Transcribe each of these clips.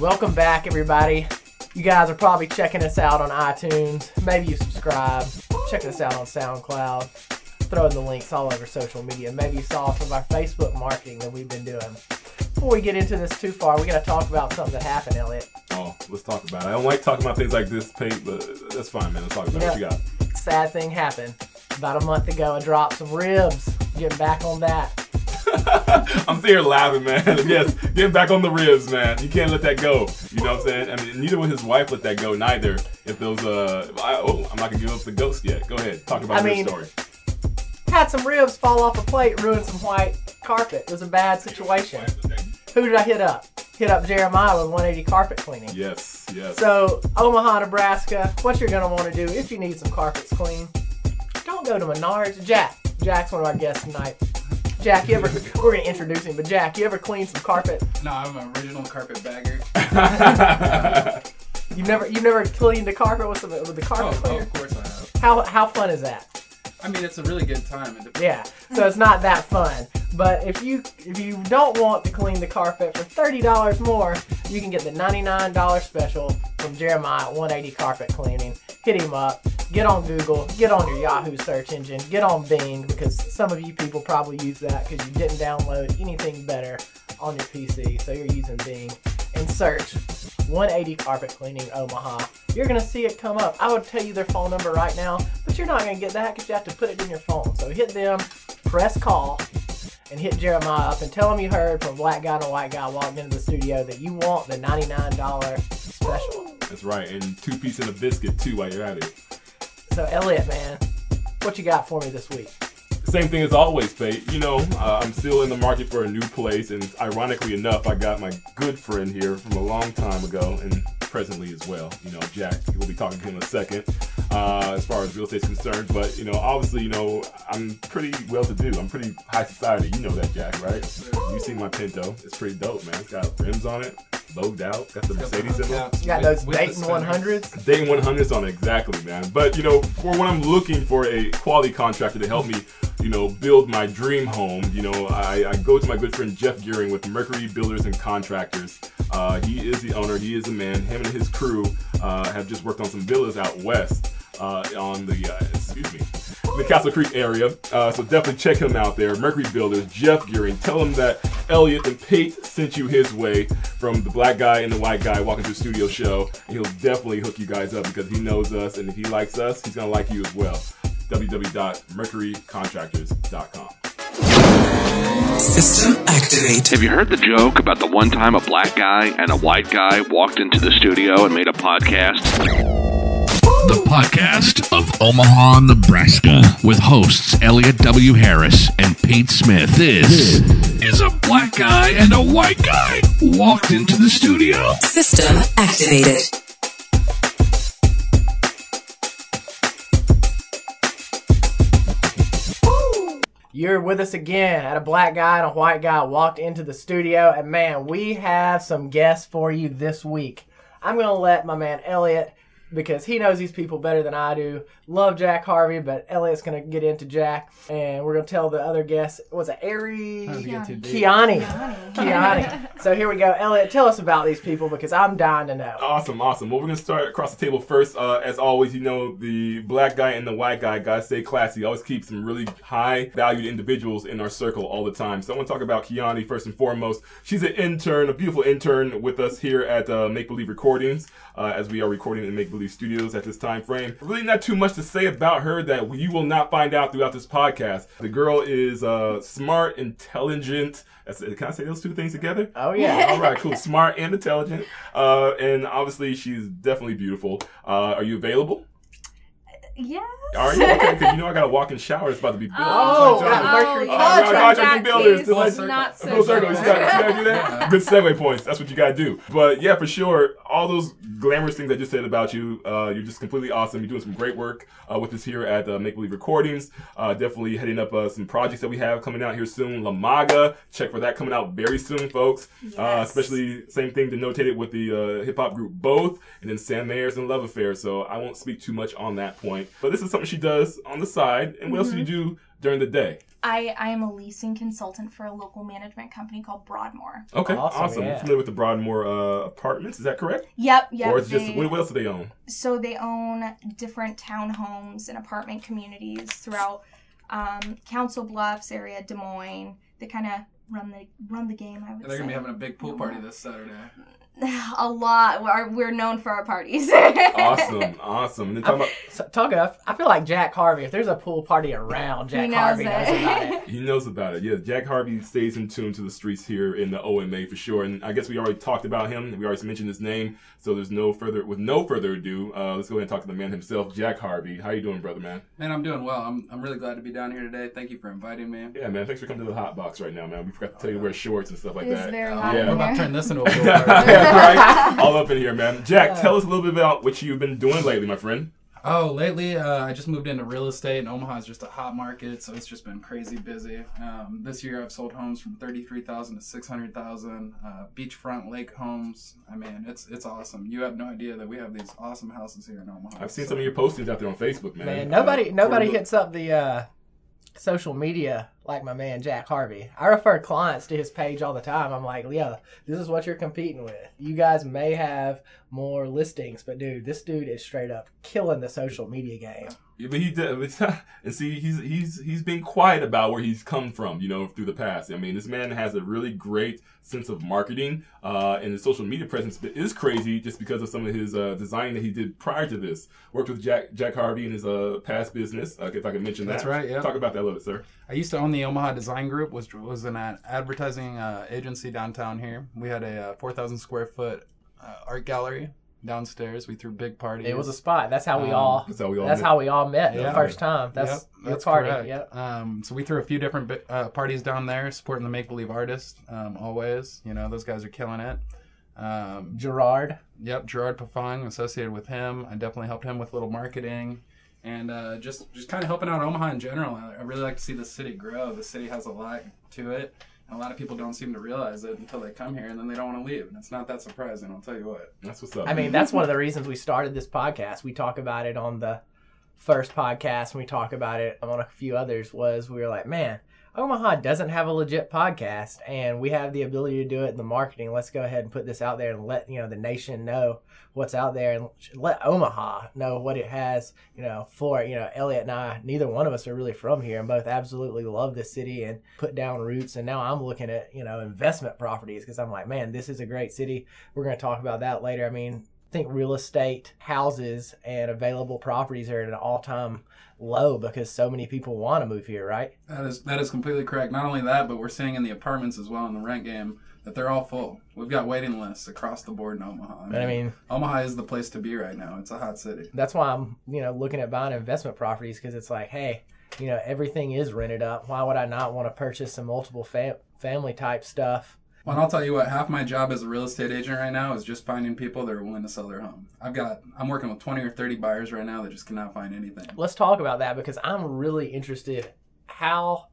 Welcome back, everybody. You guys are probably checking us out on iTunes. Maybe you subscribe. Check us out on SoundCloud. Throwing the links all over social media. Maybe you saw some of our Facebook marketing that we've been doing. Before we get into this too far, we got to talk about something that happened, Elliott. Oh, let's talk about it. I don't like talking about things like this, Pate, but that's fine, man. Let's talk about it. What you got? Sad thing happened. About a month ago, I dropped some ribs. Getting back on that. I'm here laughing, man. yes, getting back on the ribs, man. You can't let that go. You know what I'm saying? I mean, neither would his wife let that go, neither. If those, uh, I, oh, I'm not gonna give up the ghost yet. Go ahead, talk about I your mean- story. Had some ribs fall off a plate, ruined some white carpet. It was a bad situation. Who did I hit up? Hit up Jeremiah with 180 carpet cleaning. Yes, yes. So, Omaha, Nebraska, what you're gonna want to do if you need some carpets clean, don't go to Menards. Jack, Jack's one of our guests tonight. Jack, you ever? We're gonna introduce him, but Jack, you ever clean some carpet? No, I'm an original carpet bagger. You've never, you've never cleaned a carpet with the with the Oh, carpet oh, cleaner? of course I have. How how fun is that? I mean, it's a really good time. Yeah. So it's not that fun. But if you if you don't want to clean the carpet for thirty dollars more, you can get the ninety nine dollar special from Jeremiah one eighty carpet cleaning. Hit him up. Get on Google. Get on your Yahoo search engine. Get on Bing because some of you people probably use that because you didn't download anything better on your PC, so you're using Bing. And search 180 carpet cleaning Omaha. You're gonna see it come up. I would tell you their phone number right now, but you're not gonna get that because you have to put it in your phone. So hit them, press call, and hit Jeremiah up and tell him you heard from Black Guy a White Guy walking into the studio that you want the $99 special. That's right, and two piece and a biscuit too while you're at it. So Elliott, man, what you got for me this week? Same thing as always, Pate. You know, uh, I'm still in the market for a new place, and ironically enough, I got my good friend here from a long time ago, and presently as well. You know, Jack. We'll be talking to him in a second, uh, as far as real estate's concerned. But you know, obviously, you know, I'm pretty well-to-do. I'm pretty high society. You know that, Jack, right? You see my Pinto? It's pretty dope, man. It's got rims on it, logged out, got the Mercedes in it. You got those with the Dayton spinners. 100s? Dayton 100s on it, exactly, man. But you know, for when I'm looking for a quality contractor to help me, you know, build my dream home, you know, I, I go to my good friend Jeff Gearing with Mercury Builders and Contractors. Uh, he is the owner. He is the man. Him and his crew uh, have just worked on some villas out west uh, on the uh, excuse me. The Castle Creek area, uh, so definitely check him out there. Mercury Builders, Jeff Gearing. Tell him that Elliott and Pate sent you his way from the black guy and the white guy walking the studio show. And he'll definitely hook you guys up because he knows us, and if he likes us, he's gonna like you as well. www.mercurycontractors.com. System activate. Have you heard the joke about the one time a black guy and a white guy walked into the studio and made a podcast? The podcast of Omaha, Nebraska, with hosts Elliott W. Harris and Pete Smith. This is a black guy and a white guy walked into the studio. System activated. You're with us again at a black guy and a white guy walked into the studio, and man, we have some guests for you this week. I'm gonna let my man Elliott, because he knows these people better than I do, love Jack Harvey, but Elliott's gonna get into Jack, and we're gonna tell the other guests. Was it Ari? Keiani. Keiani. So here we go, Elliott. Tell us about these people because I'm dying to know. Awesome, awesome. Well, we're gonna start across the table first. Uh, as always, you know the black guy and the white guy. Guys, stay classy. Always keep some really high valued individuals in our circle all the time. So I want to talk about Keiani first and foremost. She's an intern, a beautiful intern with us here at uh, Make Believe Recordings, uh, as we are recording in Make Believe Studios at this time frame. Really, not too much to say about her that you will not find out throughout this podcast. The girl is uh, smart, intelligent. Can I say those two things together? Oh yeah. All right, cool. Smart and intelligent. Uh, and obviously, she's definitely beautiful. Uh, are you available? Yes. Are you? Okay, because you know I got a walk-in shower that's about to be built. Oh, So- got Mercury Oh, Contract. yeah, contracting builders. is Did I- not so Full circle. You good. gotta, you gotta do that. Good segue points. That's what you gotta do. But yeah, for sure, all those glamorous things I just said about you, uh, you're just completely awesome. You're doing some great work uh, with us here at uh, Make Believe Recordings. Uh, definitely heading up uh, some projects that we have coming out here soon. La Maga, check for that coming out very soon, folks. Uh, Yes. especially same thing denotated with the uh, hip hop group Both, and then Sam Mayers and Love Affair. So I won't speak too much on that point. But this is something she does on the side. And what else do you do during the day? I, I am a leasing consultant for a local management company called Broadmoor. Okay, Awesome, awesome. yeah. You're familiar with the Broadmoor uh, apartments? Is that correct? Yep, yep. or is it just they- what, what else do they own? so they own different townhomes and apartment communities throughout um, Council Bluffs area, Des Moines. They kind of run the run the game. I would They're say gonna be having a big pool party this Saturday. a lot. We're, we're known for our parties. Awesome, awesome. And about So, talk of, I feel like Jack Harvey. If there's a pool party around, Jack knows Harvey it. knows about it. He knows about it. Yeah, Jack Harvey stays in tune to the streets here in the OMA for sure. And I guess we already talked about him. We already mentioned his name. So there's no further, with no further ado, uh, let's go ahead and talk to the man himself, Jack Harvey. How you doing, brother, man? Man, I'm doing well. I'm, I'm really glad to be down here today. Thank you for inviting me. Yeah, man. Thanks for coming to the hot box right now, man. We forgot to tell you to wear shorts and stuff like It is that. very hot Yeah. in We're about to turn this into a pool party. Yeah, right. All up in here, man. Jack, tell us a little bit about what you've been doing lately, my friend. Oh, lately uh, I just moved into real estate, and Omaha is just a hot market, so it's just been crazy busy. Um, this year I've sold homes from thirty-three thousand to six hundred thousand, uh, beachfront lake homes. I mean, it's it's awesome. You have no idea that we have these awesome houses here in Omaha. I've seen some of your postings out there on Facebook, man. Man, Uh, nobody nobody hits up the uh, social media like my man Jack Harvey. I refer clients to his page all the time. I'm like, yeah, this is what you're competing with. You guys may have more listings, but dude, this dude is straight up killing the social media game. But he did, and see, he's he's he's been quiet about where he's come from, you know, through the past. I mean, this man has a really great sense of marketing, uh, and his social media presence is crazy just because of some of his uh, design that he did prior to this. Worked with Jack Jack Harvey in his uh, past business. Uh, if I can mention that, That's right, yeah. Talk about that a little bit, sir. I used to own the Omaha Design Group, which was an advertising uh, agency downtown here. We had a uh, 4,000 square foot uh, art gallery downstairs. We threw big parties. It was a spot. That's how we Um, all. That's how we all. That's met. how we all met the first time. That's Yep, that's party. correct. Yep. Um, so we threw a few different uh, parties down there, supporting the make believe artists. Um, always, you know, those guys are killing it. Um, Gerard. yep, Gerard Pafang, associated with him. I definitely helped him with a little marketing, and uh, just just kind of helping out Omaha in general. I really like to see the city grow. The city has a lot to it. And a lot of people don't seem to realize it until they come here, and then they don't want to leave. And it's not that surprising. I'll tell you what. That's what's up. I mean, that's one of the reasons we started this podcast. We talk about it on the first podcast, and we talk about it on a few others. Was we were like, man, Omaha doesn't have a legit podcast, and we have the ability to do it in the marketing. Let's go ahead and put this out there and let you know the nation know what's out there, and let Omaha know what it has. You know, for you know, Elliott and I, neither one of us are really from here, and both absolutely love this city and put down roots. And now I'm looking at you know investment properties because I'm like, man, this is a great city. We're going to talk about that later. I mean, think real estate houses and available properties are at an all-time low because so many people want to move here, right? That is that is completely correct. Not only that, but we're seeing in the apartments as well in the rent game that they're all full. We've got waiting lists across the board in Omaha. But I mean, Omaha is the place to be right now. It's a hot city. that's why I'm, you know, looking at buying investment properties because it's like, hey, you know, everything is rented up. Why would I not want to purchase some multiple fam- family type stuff? Well, and I'll tell you what, half my job as a real estate agent right now is just finding people that are willing to sell their home. I've got, I'm working with 20 or 30 buyers right now that just cannot find anything. Let's talk about that because I'm really interested how,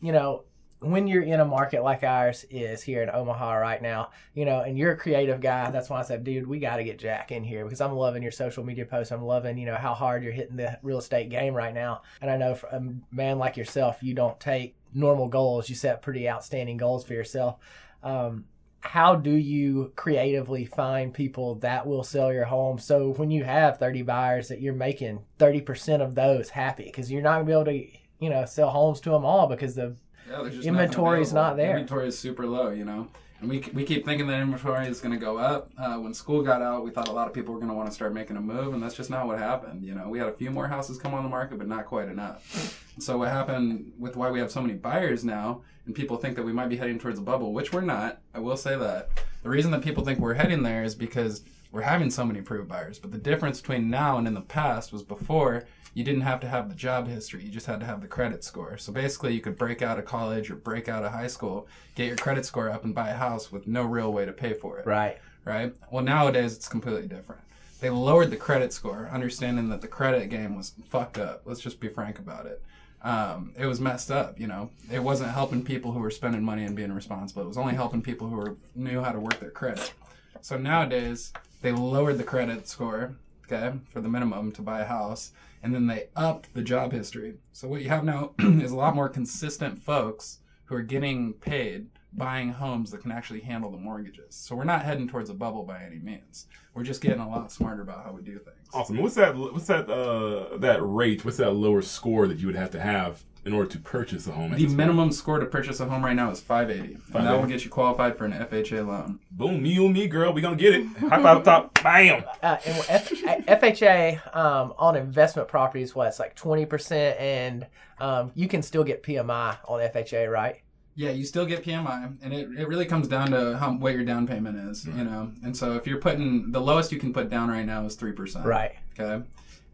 you know, when you're in a market like ours is here in Omaha right now, you know, and you're a creative guy, that's why I said, dude, we got to get Jack in here because I'm loving your social media posts. I'm loving, you know, how hard you're hitting the real estate game right now. And I know for a man like yourself, you don't take normal goals, you set pretty outstanding goals for yourself. Um, how do you creatively find people that will sell your home so when you have 30 buyers that you're making 30% of those happy because you're not going to be able to you know sell homes to them all because the Yeah, Inventory is not there. Inventory is super low, you know. And we, we keep thinking that inventory is going to go up. Uh, when school got out, we thought a lot of people were going to want to start making a move, and that's just not what happened. You know, we had a few more houses come on the market, but not quite enough. So what happened with why we have so many buyers now, and people think that we might be heading towards a bubble, which we're not. I will say that. The reason that people think we're heading there is because we're having so many approved buyers. But the difference between now and in the past was before you didn't have to have the job history. You just had to have the credit score. So basically, you could break out of college or break out of high school, get your credit score up, and buy a house with no real way to pay for it. right Right? Well, nowadays it's completely different. They lowered the credit score, understanding that the credit game was fucked up. Let's just be frank about it. Um, it was messed up, you know. It wasn't helping people who were spending money and being responsible. It was only helping people who were knew how to work their credit. So nowadays they lowered the credit score, okay, for the minimum to buy a house, and then they upped the job history. So what you have now is a lot more consistent folks who are getting paid buying homes that can actually handle the mortgages. So we're not heading towards a bubble by any means. We're just getting a lot smarter about how we do things. Awesome. What's that? What's that? Uh, that rate? What's that lower score that you would have to have in order to purchase a home? The this point? minimum score to purchase a home right now is 580. And that 580. will get you qualified for an FHA loan. Boom, me on me, girl. We gonna get it. High five up top. Bam. Uh, and F- FHA um, on investment properties, what it's like twenty percent, and um, you can still get PMI on FHA, right? Yeah, you still get PMI, and it, it really comes down to how what your down payment is, you know. And so if you're putting the lowest you can put down right now is three percent. Right. Okay.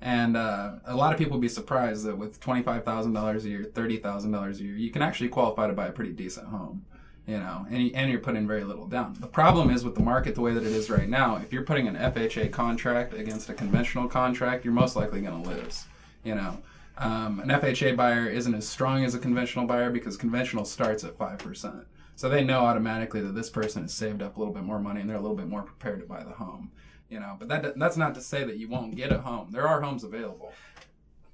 And uh, a lot of people would be surprised that with twenty five thousand dollars a year, thirty thousand dollars a year, you can actually qualify to buy a pretty decent home. You know, and, you, and you're putting very little down. The problem is with the market the way that it is right now. If you're putting an FHA contract against a conventional contract, you're most likely going to lose. You know, um, an FHA buyer isn't as strong as a conventional buyer because conventional starts at five percent. So they know automatically that this person has saved up a little bit more money and they're a little bit more prepared to buy the home. You know, but that that's not to say that you won't get a home. There are homes available.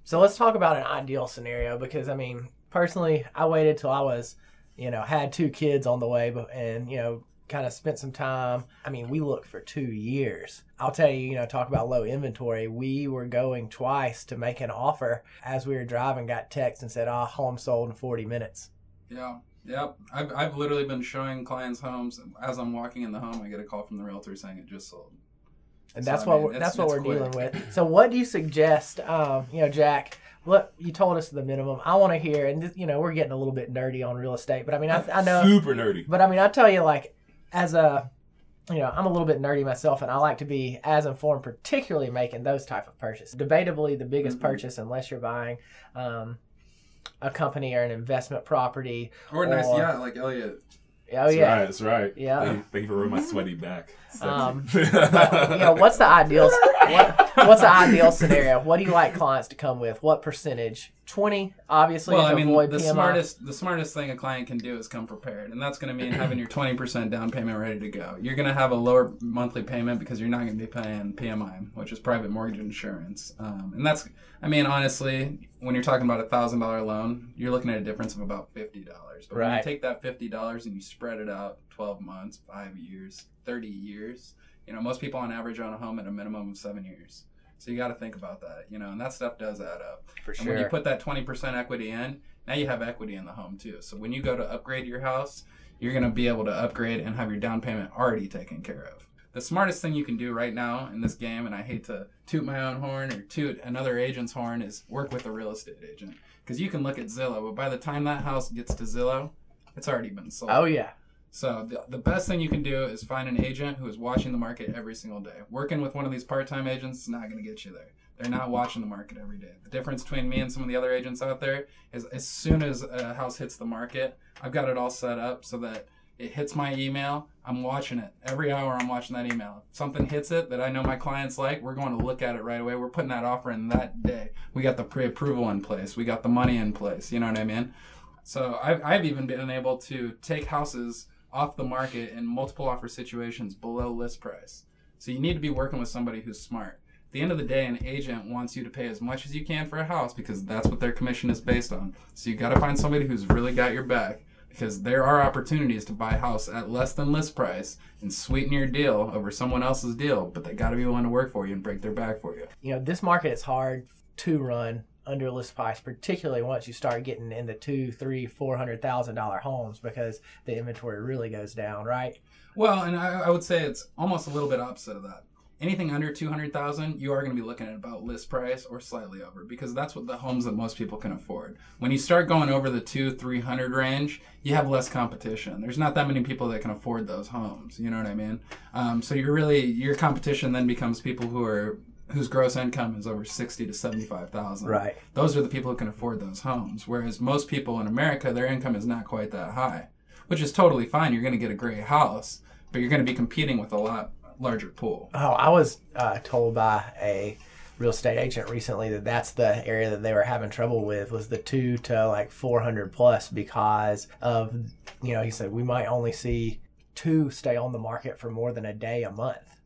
So let's talk about an ideal scenario because I mean, personally, I waited till I was, you know, had two kids on the way, and you know, kind of spent some time. I mean, we looked for two years. I'll tell you, you know, talk about low inventory. We were going twice to make an offer as we were driving. Got text and said, "Ah, home sold in 40 minutes." Yeah. Yep. I've, I've literally been showing clients homes. As I'm walking in the home, I get a call from the realtor saying it just sold. And So, that's I what mean, we're, that's what we're dealing with. So, what do you suggest? Um, you know, Jack, what you told us the minimum. I want to hear, and you know, we're getting a little bit nerdy on real estate, but I mean, I, I know, Super nerdy. but I mean, I tell you, like, as a, you know, I'm a little bit nerdy myself, and I like to be as informed, particularly making those type of purchases. Debatably, the biggest Mm-hmm. purchase, unless you're buying um, a company or an investment property. Or nice, Or- yeah, like Elliott. Oh That's yeah. right. That's right. Yeah. Thank you, thank you for rubbing my sweaty back. Um, But, you know, what's the ideal? What, what's the ideal scenario? What do you like clients to come with? What percentage? Twenty, obviously, Well, I mean, the PMI. smartest the smartest thing a client can do is come prepared, and that's going to mean having your twenty percent down payment ready to go. You're going to have a lower monthly payment because you're not going to be paying PMI, which is private mortgage insurance, um, and that's I mean, honestly, when you're talking about a thousand dollar loan, you're looking at a difference of about fifty dollars. But when Right. you take that fifty dollars and you spread it out twelve months, five years, thirty years, you know, most people on average own a home at a minimum of seven years. So you got to think about that, you know, and that stuff does add up. for And when you put that 20% equity in, now you have equity in the home too. So when you go to upgrade your house, you're going to be able to upgrade and have your down payment already taken care of. The smartest thing you can do right now in this game, and I hate to toot my own horn or toot another agent's horn, is work with a real estate agent. Because you can look at Zillow, but by the time that house gets to Zillow, it's already been sold. oh yeah, So the, the best thing you can do is find an agent who is watching the market every single day. Working with one of these part-time agents is not going to get you there. They're not watching the market every day. The difference between me and some of the other agents out there is as soon as a house hits the market, I've got it all set up so that it hits my email. I'm watching it every hour. I'm watching that email. If something hits it that I know my clients like, we're going to look at it right away. We're putting that offer in that day. We got the pre-approval in place. We got the money in place. You know what I mean? So I've, I've even been able to take houses off the market in multiple offer situations below list price. So you need to be working with somebody who's smart. At the end of the day, an agent wants you to pay as much as you can for a house because that's what their commission is based on. So you got to find somebody who's really got your back because there are opportunities to buy a house at less than list price and sweeten your deal over someone else's deal, but they got to be willing to work for you and break their back for you. you know, this market is hard to run under list price, particularly once you start getting in the two, three, four hundred thousand dollar homes because the inventory really goes down, right? Well, and I, I would say it's almost a little bit opposite of that. Anything under two hundred thousand, you are going to be looking at about list price or slightly over because that's what the homes that most people can afford. When you start going over the two, three hundred range, you have less competition. There's not that many people that can afford those homes. You know what I mean? Um, so you're really your competition then becomes people who are whose gross income is over sixty to seventy five thousand. Right. Those are the people who can afford those homes. Whereas most people in America, their income is not quite that high, which is totally fine. You're going to get a great house, but you're going to be competing with a lot larger pool. Oh, I was uh, told by a real estate agent recently that that's the area that they were having trouble with was the two to like 400 plus because of, you know, he said we might only see two stay on the market for more than a day a month.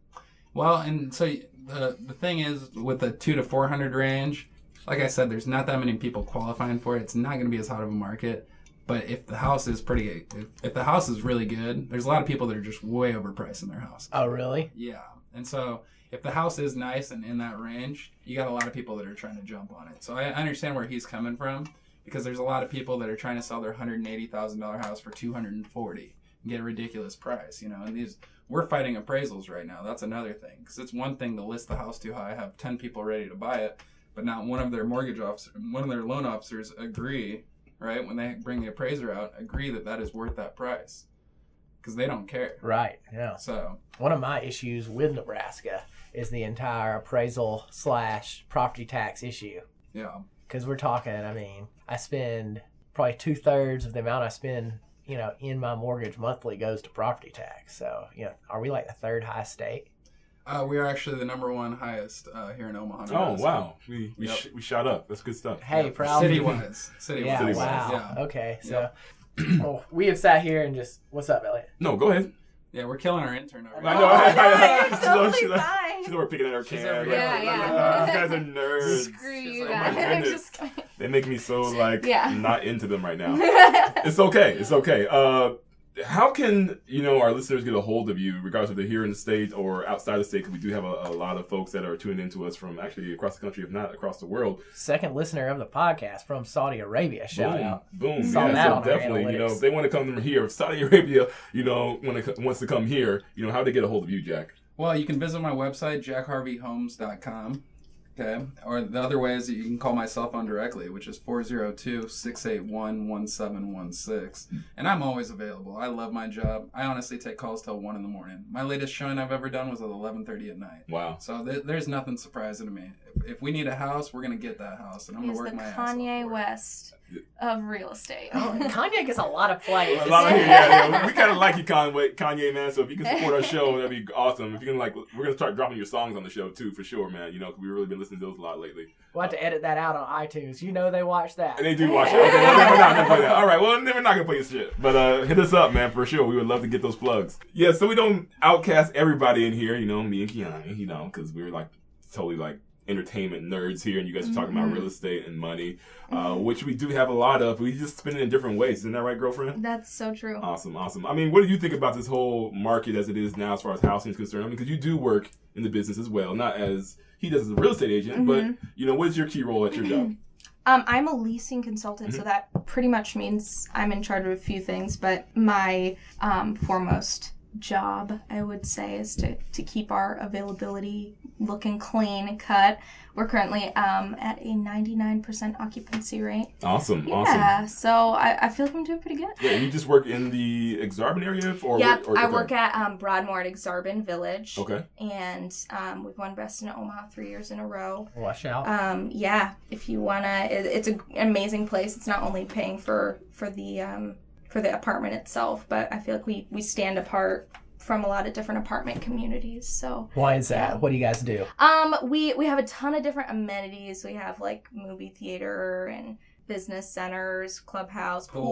Well, and so the the thing is with the two to four hundred range, like I said, there's not that many people qualifying for it. It's not going to be as hot of a market. But if the house is pretty, if, if the house is really good, there's a lot of people that are just way overpriced in their house. Oh, really? Yeah, and so if the house is nice and in that range, you got a lot of people that are trying to jump on it. So I I understand where he's coming from because there's a lot of people that are trying to sell their hundred and eighty thousand dollar house for two hundred and forty and get a ridiculous price. You know, and these we're fighting appraisals right now. That's another thing because it's one thing to list the house too high, have ten people ready to buy it, but not one of their mortgage officer, one of their loan officers agree, right? When they bring the appraiser out, agree that that is worth that price because they don't care. Right. Yeah. So One of my issues with Nebraska is the entire appraisal slash property tax issue. yeah. Because we're talking, I mean, I spend probably two thirds of the amount I spend, you know, in my mortgage monthly goes to property tax. So, you know, are we like the third highest state? Uh, we are actually the number one highest uh, here in Omaha. Oh Nebraska. wow, we we, Yep. sh- we shot up. That's good stuff. Hey, Yep. proud. City wise, city Yeah, wise, wow. yeah, Okay, so well, we have sat here and just, what's up, Elliott? No, go ahead. Yeah. We're killing our intern over I here. know. Oh, I- no, I- you're she's totally over- she's over- fine. She's over picking at her She's can. over like, here. Yeah, yeah. "Ah, These guys are nerds. Screw you like, "Oh my guys. goodness." Just. They make me so like Yeah. not into them right now. it's okay. It's okay. Uh, how can you know our listeners get a hold of you, regardless if they're here in the state or outside the state? Because we do have a, a lot of folks that are tuning into us from actually across the country, if not across the world. Second listener of the podcast from Saudi Arabia. Shout boom, out. boom. Saw yeah, that so on our definitely, you know, if they want to come here, if Saudi Arabia, you know, when it wants to come here, you know, how do they get a hold of you, Jack? Well, you can visit my website, jackharveyhomes.com. Okay. Or the other way is that you can call my cell phone directly, which is 402 681 1716. And I'm always available. I love my job. I honestly take calls till 1 in the morning. My latest showing I've ever done was at 11.30 at night. Wow. So th- there's nothing surprising to me. If, if we need a house, we're going to get that house. And I'm going to work my ass off Kanye for it. West of real estate. Oh, Kanye gets a lot of plays. A lot of yeah, yeah. We kind of like you, Conway, Kanye, man. So if you can support our show, that'd be awesome. If you can, like, we're gonna start dropping your songs on the show too, for sure, man. You know, we've really been listening to those a lot lately. We'll have to edit that out on iTunes. You know they watch that. And they do watch it. Okay, well, we're not gonna play that. All right, well, then we're not gonna play your shit. But uh, hit us up, man, for sure. We would love to get those plugs. Yeah, so we don't outcast everybody in here. You know, me and Keiani. You know, because we're like totally like entertainment nerds here, and you guys are talking about real estate and money, uh, which we do have a lot of. We just spend it in different ways. Isn't that right, girlfriend? That's so true. Awesome, awesome. I mean, what do you think about this whole market as it is now, as far as housing is concerned? I mean, because you do work in the business as well, not as he does as a real estate agent, but you know, what's your key role at your job? Um, I'm a leasing consultant, Mm-hmm. so that pretty much means I'm in charge of a few things. But my um, foremost job, I would say, is to, to keep our availability looking clean and cut. We're currently um, at a 99% occupancy rate. Awesome, awesome. Yeah, so I, I feel like I'm doing pretty good. Yeah, you just work in the Aksarben area, or Yep, or- I work at um, Broadmoor at Aksarben Village. Okay. And um, we've won Best in Omaha three years in a row. Watch out. um yeah if you wanna it, it's a, an amazing place it's not only paying for for the um for the apartment itself but i feel like we we stand apart from a lot of different apartment communities so Why is that? What do you guys do? um we we have a ton of different amenities we have like movie theater and business centers clubhouse pools,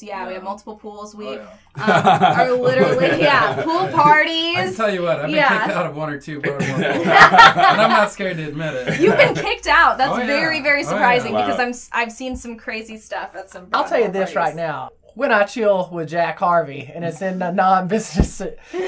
Pools, yeah, we have multiple pools we Oh, yeah. um, are literally yeah pool parties. I can tell you what, I've been Yeah. kicked out of one or two Broadmoor pools. and I'm not scared to admit it. You've been kicked out. That's Oh, yeah. very, very Oh, yeah. surprising Wow. because I'm s- I've seen some crazy stuff at some. I'll tell you Broadmoor this right now. When I chill with Jack Harvey and it's in a non-business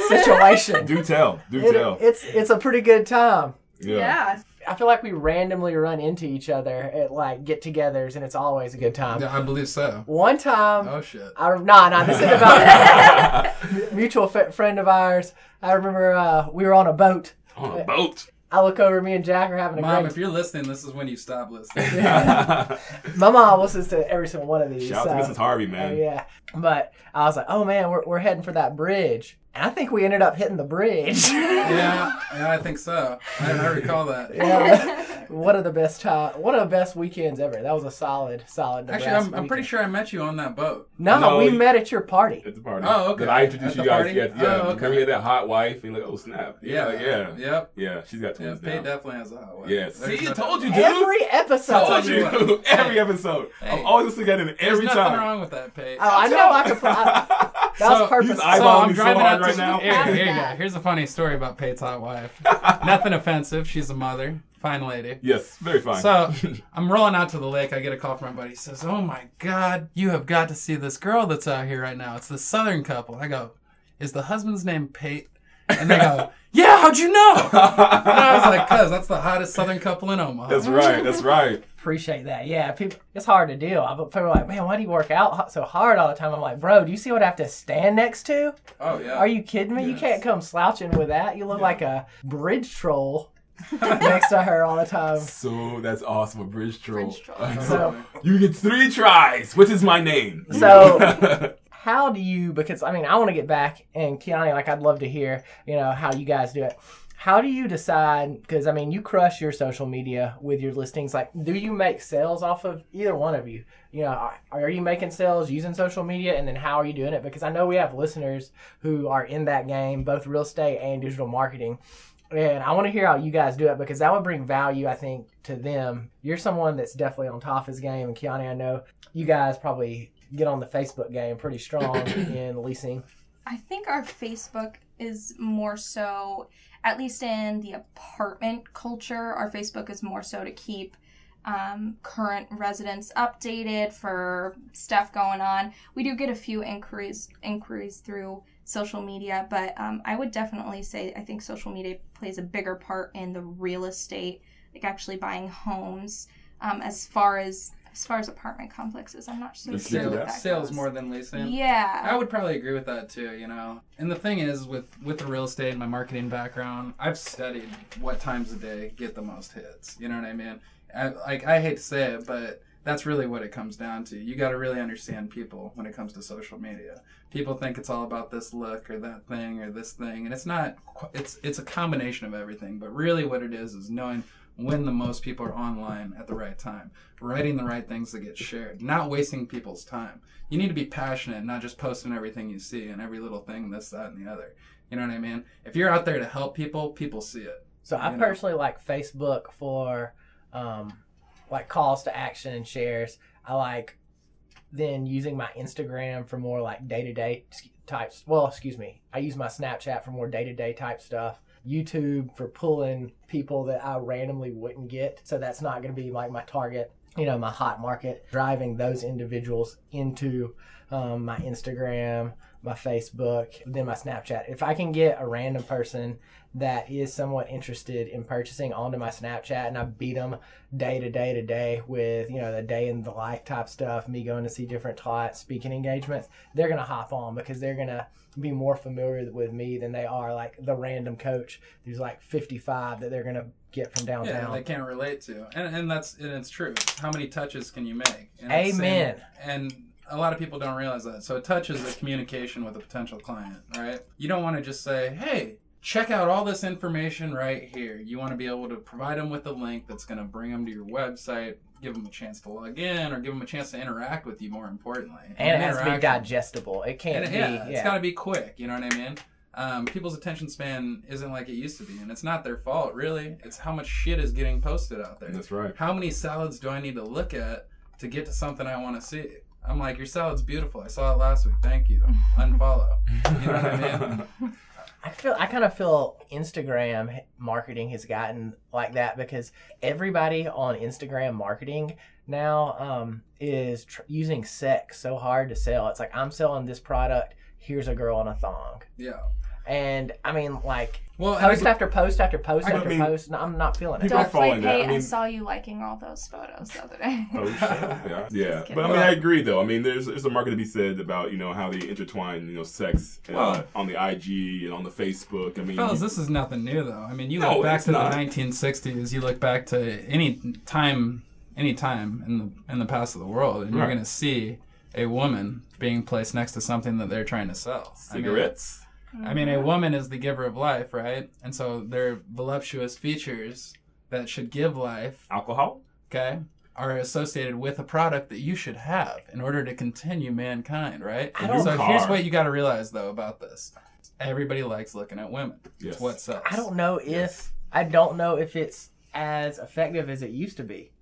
situation, Do tell, do it- tell. it's it's a pretty good time. Yeah. I feel like we randomly run into each other at like get-togethers, and it's always a good time. Yeah, I believe so. One time, Oh shit. I nah nah this is about mutual f- friend of ours. I remember uh, we were on a boat. On a boat. I look over, me and Jack are having a great Mom, great. if you're listening, this is when you stop listening. My mom listens to every single one of these. Shout out to Mrs. Harvey, Oh, man. yeah. But I was like, oh man, we're, we're heading for that bridge. And I think we ended up hitting the bridge. yeah, yeah, I think so. I, I recall that. yeah. One of the best time, one of the best weekends ever. That was a solid, solid. Actually, I'm, I'm pretty sure I met you on that boat. No, No, we you- met at your party. At the party. Oh, okay. That I introduced At you guys. party? Yeah, yeah. Oh, okay. Remember had that hot wife? And you're like, oh snap. Yeah, like, yeah, Yep. yeah. She's got Yeah, twins Pate now. definitely has a hot wife. Yeah. There's See, no- I told you, dude. Every episode. told you. Told you. Every episode. Hey. I'm always looking at it There's every nothing time. wrong with that, Pate. Oh, I know. I could. I, That was So- purpose. He's eyeballing me so hard out right now. Here, here you go. Here's a funny story about Pate's hot wife. Nothing offensive. She's a mother, fine lady. Yes, very fine. So I'm rolling out to the lake. I get a call from my buddy. He says, "Oh my God, you have got to see this girl that's out here right now. It's the Southern couple." I go, "Is the husband's name Pate?" And they go, "Yeah, how'd you know?" And I was like, "Cause that's the hottest Southern couple in Omaha." that's right. That's right. Appreciate that. Yeah, people, it's hard to deal. I- People are like, man, why do you work out so hard all the time? I'm like, bro, do you see what I have to stand next to? oh yeah. Are you kidding me? You can't come slouching with that. You look like a bridge troll next to her all the time. So that's awesome. A bridge troll. Bridge troll. So, you get three tries. What is my name? So- how do you? Because I mean, I want to get back and Keiani, like, I'd love to hear, you know, how you guys do it. How do you decide? Because I mean, you crush your social media with your listings. Like, do you make sales off of either one of you? You know, are, are you making sales using social media, and then how are you doing it? Because I know we have listeners who are in that game, both real estate and digital marketing. And I want to hear how you guys do it because that would bring value, I think, to them. You're someone that's definitely on top of his game. And Keiani, I know you guys probably get on the Facebook game pretty strong in leasing. I think our Facebook is more so, at least in the apartment culture, our Facebook is more so to keep um, current residents updated for stuff going on. We do get a few inquiries inquiries through social media, but um, I would definitely say I think social media plays a bigger part in the real estate, like actually buying homes. Um, as far as as far as apartment complexes, I'm not so Let's sure that. Sales goes. more than leasing. Yeah. I would probably agree with that too, you know. And the thing is with with the real estate and my marketing background, I've studied what times a day get the most hits. You know what I mean? I, like I hate to say it, but that's really what it comes down to. You got to really understand people when it comes to social media. People think it's all about this look or that thing or this thing, and it's not. It's it's a combination of everything. But really, what it is is knowing when the most people are online at the right time, writing the right things that get shared, not wasting people's time. You need to be passionate, not just posting everything you see and every little thing, this, that, and the other. You know what I mean? If you're out there to help people, people see it. So I know. personally like Facebook for um, like calls to action and shares. I like then using my Instagram for more like day to day types. Well, excuse me, I use my Snapchat for more day to day type stuff. YouTube for pulling people that I randomly wouldn't get. So that's not going to be like my target, you know, my hot market. Driving those individuals into um, my Instagram, my Facebook, then my Snapchat. If I can get a random person that is somewhat interested in purchasing onto my Snapchat and I beat them day to day to day with, you know, the day in the life type stuff, me going to see different clients, speaking engagements, they're going to hop on because they're going to be more familiar with me than they are like the random coach who's like 55 that they're going to get from downtown. Yeah, they can't relate to, and and that's and it's true. How many touches can you make? And Amen. same- and a lot of people don't realize that. So a touch is a communication with a potential client, right? You don't want to just say, "Hey, check out all this information right here." You want to be able to provide them with a link that's going to bring them to your website, give them a chance to log in, or give them a chance to interact with you. More importantly, and it has to be digestible. It can't and, be, yeah, yeah. it's got to be quick. You know what I mean? Um, people's attention span isn't like it used to be, and it's not their fault, really. It's how much shit is getting posted out there. That's right. How many salads do I need to look at to get to something I want to see? I'm like, your salad's beautiful. I saw it last week. Thank you. Unfollow. You know what I mean? I feel I kind of feel Instagram marketing has gotten like that because everybody on Instagram marketing now um, is tr- using sex so hard to sell. It's like I'm selling this product. Here's a girl in a thong, Yeah. and I mean like Well, post I- after post after post I after mean, post. No, I'm not feeling it. Don't play following that. Pate. I I, saw you liking all those photos the other day. Oh, shit. yeah, yeah. But I mean, I agree though. I mean, there's there's a market to be said about you know how they intertwine you know sex uh, Well- on the IG and on the Facebook. I mean, Fellas, this is nothing new, though. I mean, you No, look back to not. the 1960s. You look back to any time, any time in the in the past of the world, and you're going to see a woman being placed next to something that they're trying to sell. I mean, cigarettes. I mean, a mm-hmm. woman is the giver of life, right? And so their voluptuous features that should give life, alcohol. okay, are associated with a product that you should have in order to continue mankind, right? I don't- so Car. here's what you got to realize though about this: everybody likes looking at women. Yes. It's what sells. I don't know if I don't know if it's as effective as it used to be.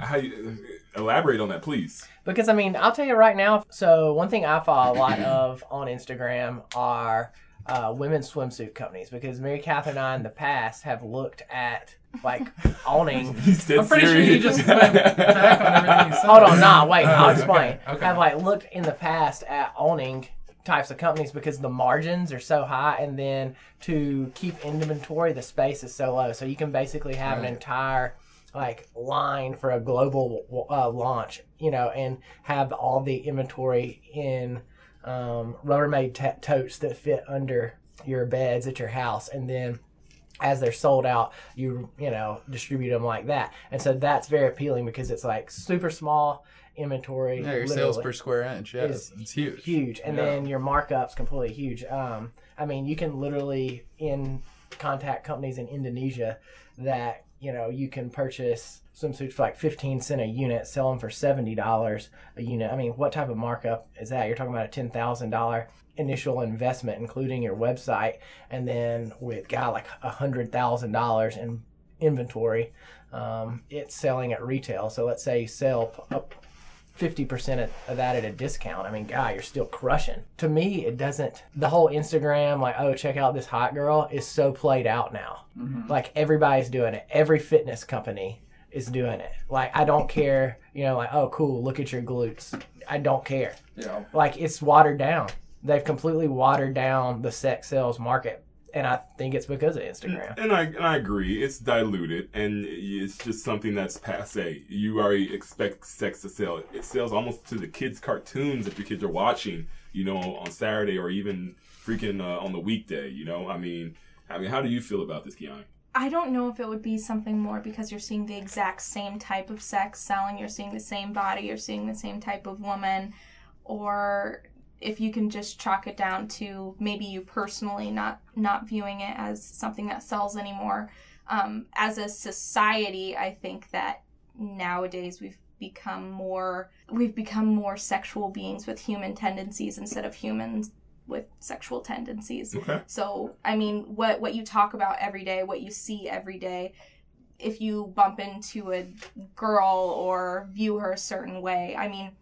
How you, elaborate on that, please. Because I mean, I'll tell you right now. So one thing I follow a lot of on Instagram are uh, women's swimsuit companies. Because Mary Catherine and I in the past have looked at like owning. He's dead I'm pretty sure you just went back on everything you said. Hold on, nah, wait, I'll explain. okay, okay. Have like looked in the past at owning types of companies because the margins are so high, and then to keep inventory, the space is so low. So you can basically have an entire like line for a global uh, launch, you know, and have all the inventory in um, Rubbermaid t- totes that fit under your beds at your house, and then as they're sold out, you you know distribute them like that, and so that's very appealing because it's like super small inventory. Yeah, your sales per square inch. Yeah, is it's huge. huge, and Yeah. then your markups completely huge. Um, I mean, you can literally in contact companies in Indonesia that you know you can purchase swimsuits for like 15 cent a unit, sell them for $70 a unit. I mean, what type of markup is that? You're talking about a $10,000 initial investment, including your website, and then with got like a hundred thousand dollars in inventory, um, it's selling at retail. So let's say you sell up fifty percent of that at a discount. I mean, God, you're still crushing. To me, it doesn't. The whole Instagram, like, oh, check out this hot girl, is so played out now. Mm-hmm. Like everybody's doing it. Every fitness company is doing it. Like I don't care. You know, like, oh, cool, look at your glutes. I don't care. Yeah. Like it's watered down. They've completely watered down the sex sales market, and I think it's because of Instagram. And I and I agree, it's diluted and it's just something that's passe. You already expect sex to sell. It sells almost to the kids' cartoons that your kids are watching, you know, on Saturday or even freaking uh, on the weekday. You know, I mean, I mean, how do you feel about this, Keiani? I don't know if it would be something more because you're seeing the exact same type of sex selling, you're seeing the same body, you're seeing the same type of woman, or if you can just chalk it down to maybe you personally not not viewing it as something that sells anymore. Um, as a society, I think that nowadays we've become more we've become more sexual beings with human tendencies instead of humans with sexual tendencies. Okay. So, I mean, what what you talk about every day, what you see every day, if you bump into a girl or view her a certain way, I mean,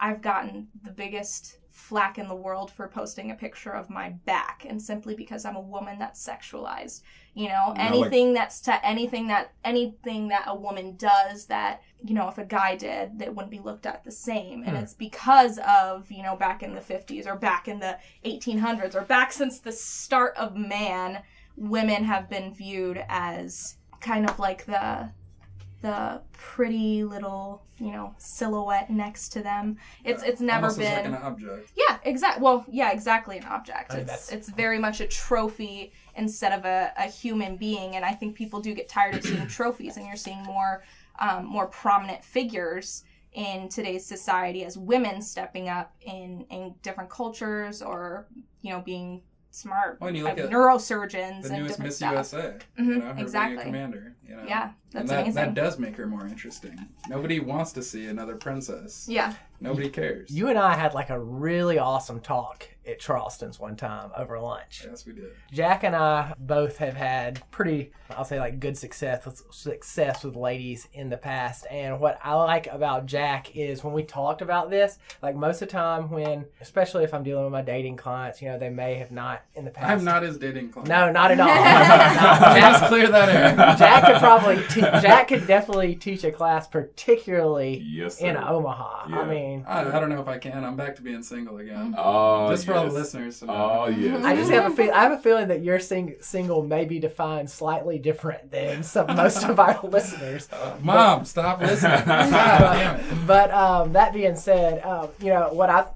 I've gotten the biggest flack in the world for posting a picture of my back and simply because I'm a woman that's sexualized. You know, Now, like- anything that's to anything that anything that a woman does that, you know, if a guy did, that wouldn't be looked at the same. And Hmm. it's because of, you know, back in the 50s or back in the 1800s or back since the start of man, women have been viewed as kind of like the the pretty little, you know, silhouette next to them. It's it's never Almost been like an object. yeah, exactly. Well, yeah, exactly. An object. I mean, it's that's- it's very much a trophy instead of a, a human being, and I think people do get tired of seeing trophies, and you're seeing more um, more prominent figures in today's society as women stepping up in in different cultures or you know being smart Well, and you look at neurosurgeons The and newest Miss stuff. USA. Mhm, You know, her being exactly. a commander. You know? Yeah, And that, amazing. that does make her more interesting. Nobody wants to see another princess. yeah, Nobody cares. You and I had like a really awesome talk at Charleston's one time over lunch. yes, we did. Jack and I both have had pretty, I'll say, like good success with success with ladies in the past. And what I like about Jack is when we talked about this, like most of the time, when, especially if I'm dealing with my dating clients, you know, they may have not in the past. I'm not his dating client. No, not at all. No, Just Jack, clear that air. Jack could probably, te- Jack could definitely teach a class, particularly Yes, in sir. Omaha. Yeah. I mean, I, I don't know if I can. I'm back to being single again. Oh, Just for all the listeners. To. Oh yes. I just have a feel. I have a feeling that your sing- single may be defined slightly different than some most of our listeners. Mom, stop listening. God damn it. But um, that being said, um, you know what I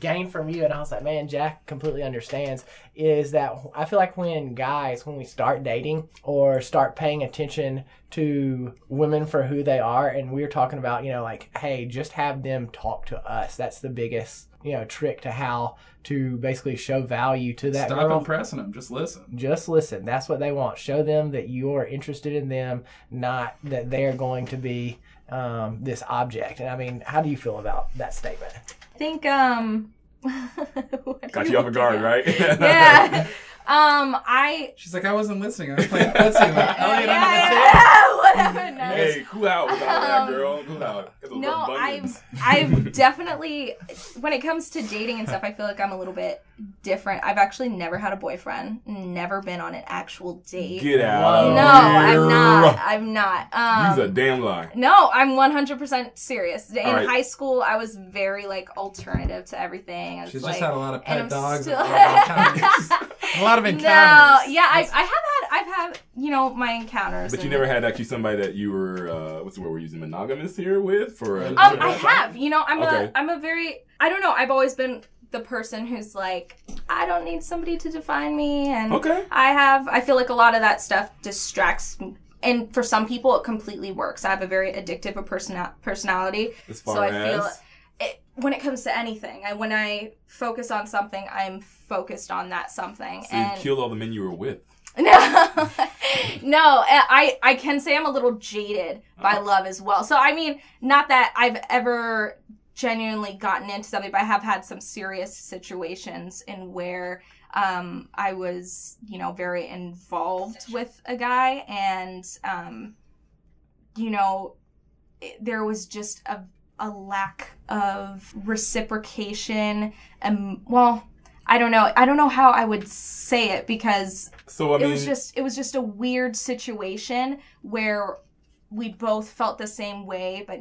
gained from you, and I was like, man, Jack completely understands. Is that I feel like when guys, when we start dating or start paying attention to women for who they are, and we're talking about, you know, like, hey, just have them talk to us. That's the biggest, you know, trick to how to basically show value to that Stop girl. impressing them. Just listen. just listen. That's what they want. Show them that you're interested in them, not that they're going to be um, this object. And I mean, how do you feel about that statement? I think um. Got you off looking guard, right? yeah. Um, I. She's like, I wasn't listening. I was playing footsie with Yeah, yeah, under the table. yeah, whatever. No. Hey, cool out with all that, Um, girl. Cool out. No, I've. I've definitely when it comes to dating and stuff, I feel like I'm a little bit different. I've actually never had a boyfriend, never been on an actual date. Get out. no, of here. I'm not. I'm not. You's a Um, damn lie. no, I'm 100% serious. In All right. high school, I was very like alternative to everything. I was She's like, just had a lot of pet I'm dogs. still- a lot of encounters. a lot of no, yeah, I, I have had, I've had, you know, my encounters. But you never had actually somebody that you were, uh, what's the word we're using, monogamous here with? For a, Um, I that have. You know, I'm Okay. a I'm a very I don't know. I've always been the person who's like I don't need somebody to define me, and Okay. I have. I feel like a lot of that stuff distracts. me. And for some people, it completely works. I have a very addictive a person personality, so I as. feel it, when it comes to anything, I, when I focus on something, I'm focused on that something. so you and killed all the men you were with. no, no, I I can say I'm a little jaded by uh-huh. love as well. So I mean, not that I've ever genuinely gotten into something, but I have had some serious situations in where um, I was, you know, very involved with a guy, and um, you know, it, there was just a a lack of reciprocation, and well. I don't know. I don't know how I would say it because So, I mean, it was just it was just a weird situation where we both felt the same way but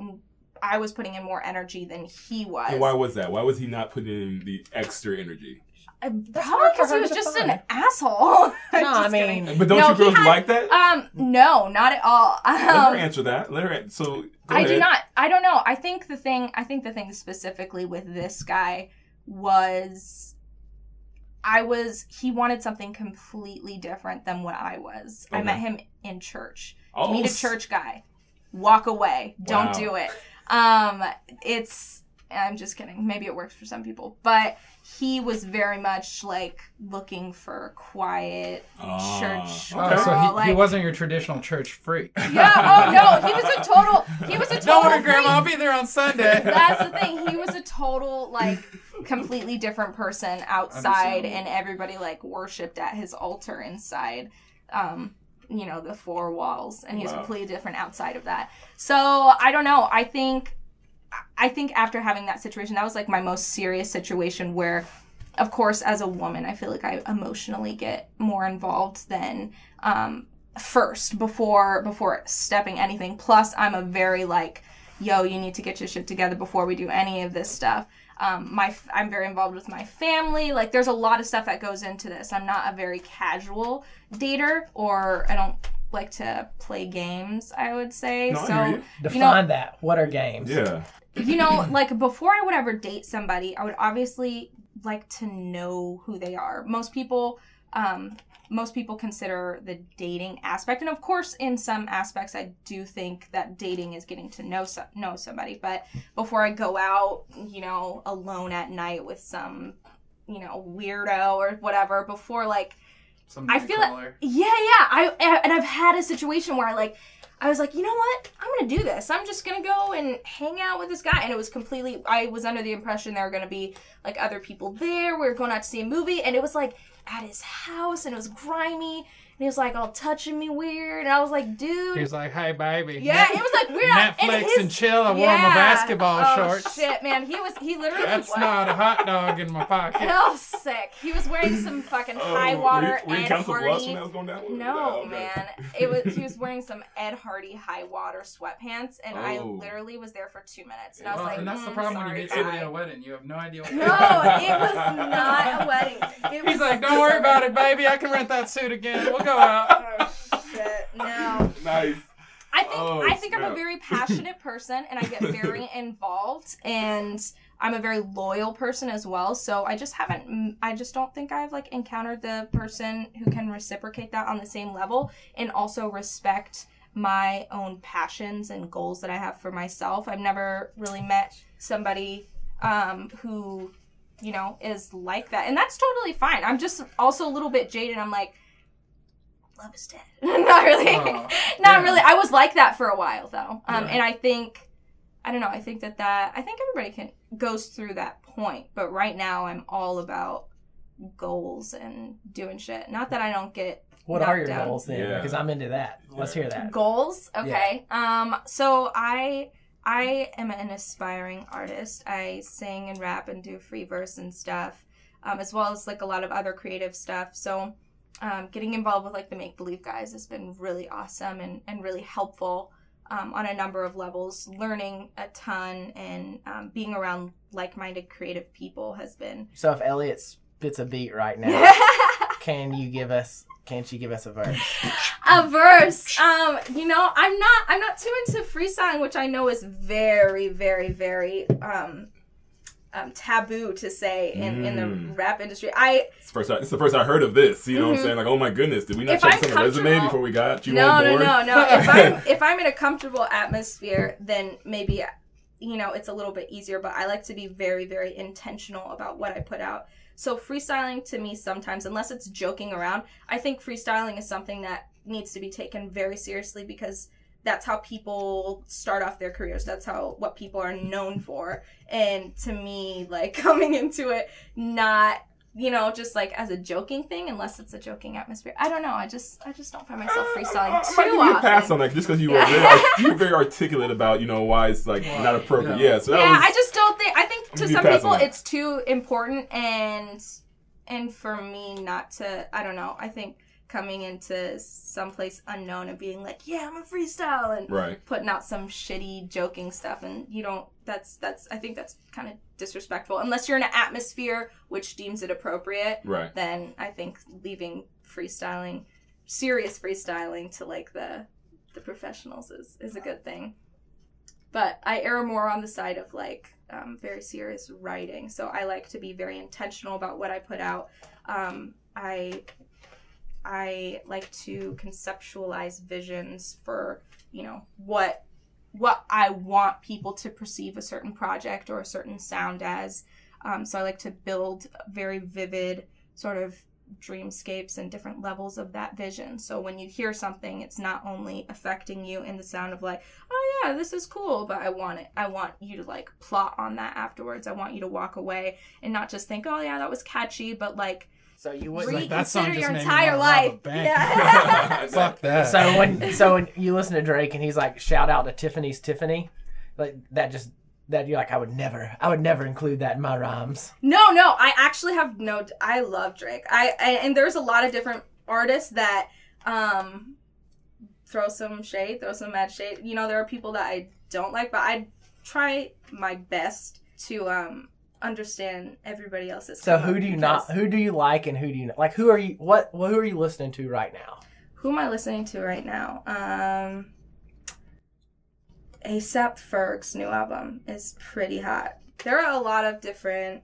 i was putting in more energy than he was and why was that? Why was he not putting in the extra energy? That's probably because he was just define. an asshole No, I Just kidding. mean, But don't No, you girls had- like that? um no not at all Let her um, answer that. Let her. an- So go i do ahead. not i don't know i think the thing i think the thing specifically with this guy was I was he wanted something completely different than what I was. I met him in church. Oh, meet a church guy walk away don't Wow. do it um it's i'm just kidding maybe it works for some people but he was very much like looking for quiet Ah, church Oh, okay. so he, he wasn't your traditional church freak. yeah oh no he was a total he was a total Don't worry, Grandma. I'll be there on Sunday. that's the thing he was a total like completely different person outside and everybody like worshipped at his altar inside um you know the four walls and he's Wow. completely different outside of that. So i don't know. I think i think after having that situation that was like my most serious situation where of course as a woman i feel like i emotionally get more involved than um first before before stepping anything. Plus i'm a very like yo you need to get your shit together before we do any of this stuff um, my i'm very involved with my family like there's a lot of stuff that goes into this i'm not a very casual dater or i don't like to play games i would say No, I so hear you. define that. What are games? Yeah. you know, like before I would ever date somebody, I would obviously like to know who they are. Most people, um, most people consider the dating aspect, and of course, in some aspects, I do think that dating is getting to know so- know somebody. But before I go out, you know, alone at night with some, you know, weirdo or whatever, before like Some I feel like yeah, yeah. I and I've had a situation where I like I was like, you know what? I'm gonna do this. I'm just gonna go and hang out with this guy, and it was completely. I was under the impression there were gonna be like other people there. We were going out to see a movie, and it was like at his house, and it was grimy, and he was like all touching me weird, and I was like, dude. He was like, "Hey, baby." yeah, it was like weird. Netflix his- and chill. I wore yeah. my basketball oh, shorts. shit, man. He was. He literally. That's was, not a hot dog in my pocket. Oh, sick. He was wearing some fucking Oh, high water Were you, were you Ed Hardy. when that was going down? No, Okay. man. It was he was wearing some Ed Hardy high water sweatpants, and I Oh. literally was there for two minutes, and I was Well, like, and that's the "Mm, problem when you meet somebody at a wedding. You have no idea what No, it was not a wedding. It was He's like, "Don't worry about it, baby. I can rent that suit again. We'll go out." Oh shit! No, Nice. I think Oh, I think I'm a very passionate person, and I get very involved, and I'm a very loyal person as well. So I just haven't. I just don't think I've like encountered the person who can reciprocate that on the same level, and also respect my own passions and goals that I have for myself. I've never really met somebody um, who, you know, is like that, and that's totally fine. I'm just also a little bit jaded. I'm like. Love is dead. Not really. Oh, Not yeah. really. I was like that for a while though, um, Yeah. and I think, I don't know. I think that that I think everybody can goes through that point, but right now I'm all about goals and doing shit. Not that I don't get What are your down. goals then? Yeah. Because I'm into that. Let's hear that. goals okay um so i i am an aspiring artist i sing and rap and do free verse and stuff um, as well as like a lot of other creative stuff so um, getting involved with like the make believe guys has been really awesome and, and really helpful um, on a number of levels learning a ton and um, being around like-minded creative people has been So if Elliott spits a beat right now, can you give us? Can't you give us a verse? a verse. Um, you know, I'm not I'm not too into freestyling, which I know is very, very, very um, um taboo to say in, in the Mm. rap industry. I It's, the first I, it's the first I heard of this. You know what Mhm. I'm saying? Like, oh my goodness, did we not If check I'm this on the resume before we got you no on no board? no no. If I'm if I'm in a comfortable atmosphere, then maybe you know it's a little bit easier. But I like to be very very intentional about what I put out. So freestyling to me sometimes, unless it's joking around, I think freestyling is something that needs to be taken very seriously because that's how people start off their careers. That's how what people are known for. And to me, like coming into it not you know, just like as a joking thing, unless it's a joking atmosphere. I don't know. I just, I just don't find myself uh, freestyling I too might give you a pass on that just because you were Yeah. very, you were very articulate about you know why it's like Why? not appropriate. Yeah. Yeah, so that yeah, was I just don't think. I think to some people it's too important, and and for me not to. I don't know. I think coming into someplace unknown and being like, yeah, I'm a freestyle, and right. putting out some shitty joking stuff, and you don't. That's that's. I think that's kind of disrespectful. Unless you're in an atmosphere which deems it appropriate, Right. then I think leaving freestyling, serious freestyling, to like the the professionals is is a good thing. But I err more on the side of like um, very serious writing, so I like to be very intentional about what I put out. Um, I I like to conceptualize visions for you know what what I want people to perceive a certain project or a certain sound as. Um, so I like to build very vivid sort of dreamscapes and different levels of that vision. So when you hear something, it's not only affecting you in the sound of like, oh yeah, this is cool, but I want it. I want you to like plot on that afterwards. I want you to walk away and not just think, oh yeah, that was catchy, but like So you wouldn't. reconsider that song your made entire wanna rob a life. bank. Yeah. Fuck that. So when so when you listen to Drake and he's like, shout out to Tiffany's Tiffany, like that just that you're like, I would never, I would never include that in my rhymes. No, no, I actually have no. I love Drake. I, I and there's a lot of different artists that um throw some shade, throw some mad shade. You know, there are people that I don't like, but I try my best to um understand everybody else's. So who do you not? Who do you like and who do you not? Like who are you? What? Who are you listening to right now? Who am I listening to right now? Um ASAP Ferg's new album is pretty hot. There are a lot of different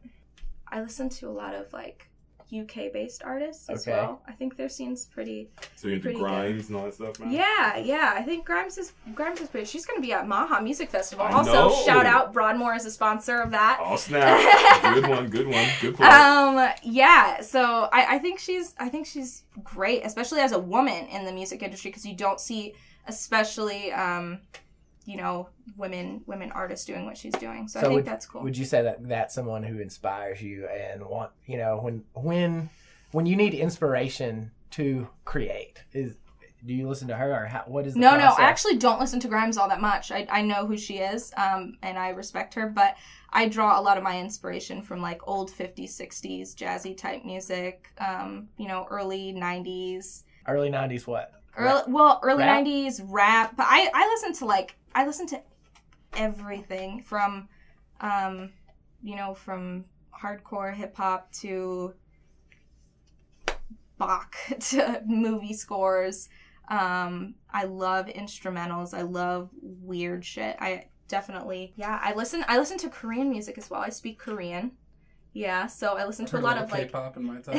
I listen to a lot of like UK based artists as Okay. well. I think their scene's pretty So you're into Pretty good. Grimes and all that stuff, man. Yeah, yeah. I think Grimes is Grimes is pretty she's gonna be at Maha Music Festival. I also know. shout out Broadmoor as a sponsor of that. Oh snap! good one, good one, good play. Um yeah, so I, I think she's I think she's great, especially as a woman in the music industry because you don't see especially um you know women women artists doing what she's doing. So, I think would, that's cool. Would you say that that's someone who inspires you and want you know when when when you need inspiration to create is do you listen to her or how, what is the no, no. I actually don't listen to Grimes all that much. I, I know who she is, um, and I respect her, but I draw a lot of my inspiration from like old 50s, 60s, jazzy type music, um, you know, early 90s, early '90s what early well early Rap? 90s rap but i i listen to like i listen to everything from um you know from hardcore hip hop to bach to movie scores. Um i love instrumentals. I love weird shit. I definitely yeah i listen i listen to korean music as well. I speak korean yeah so i listen to a lot of like K-pop in my time.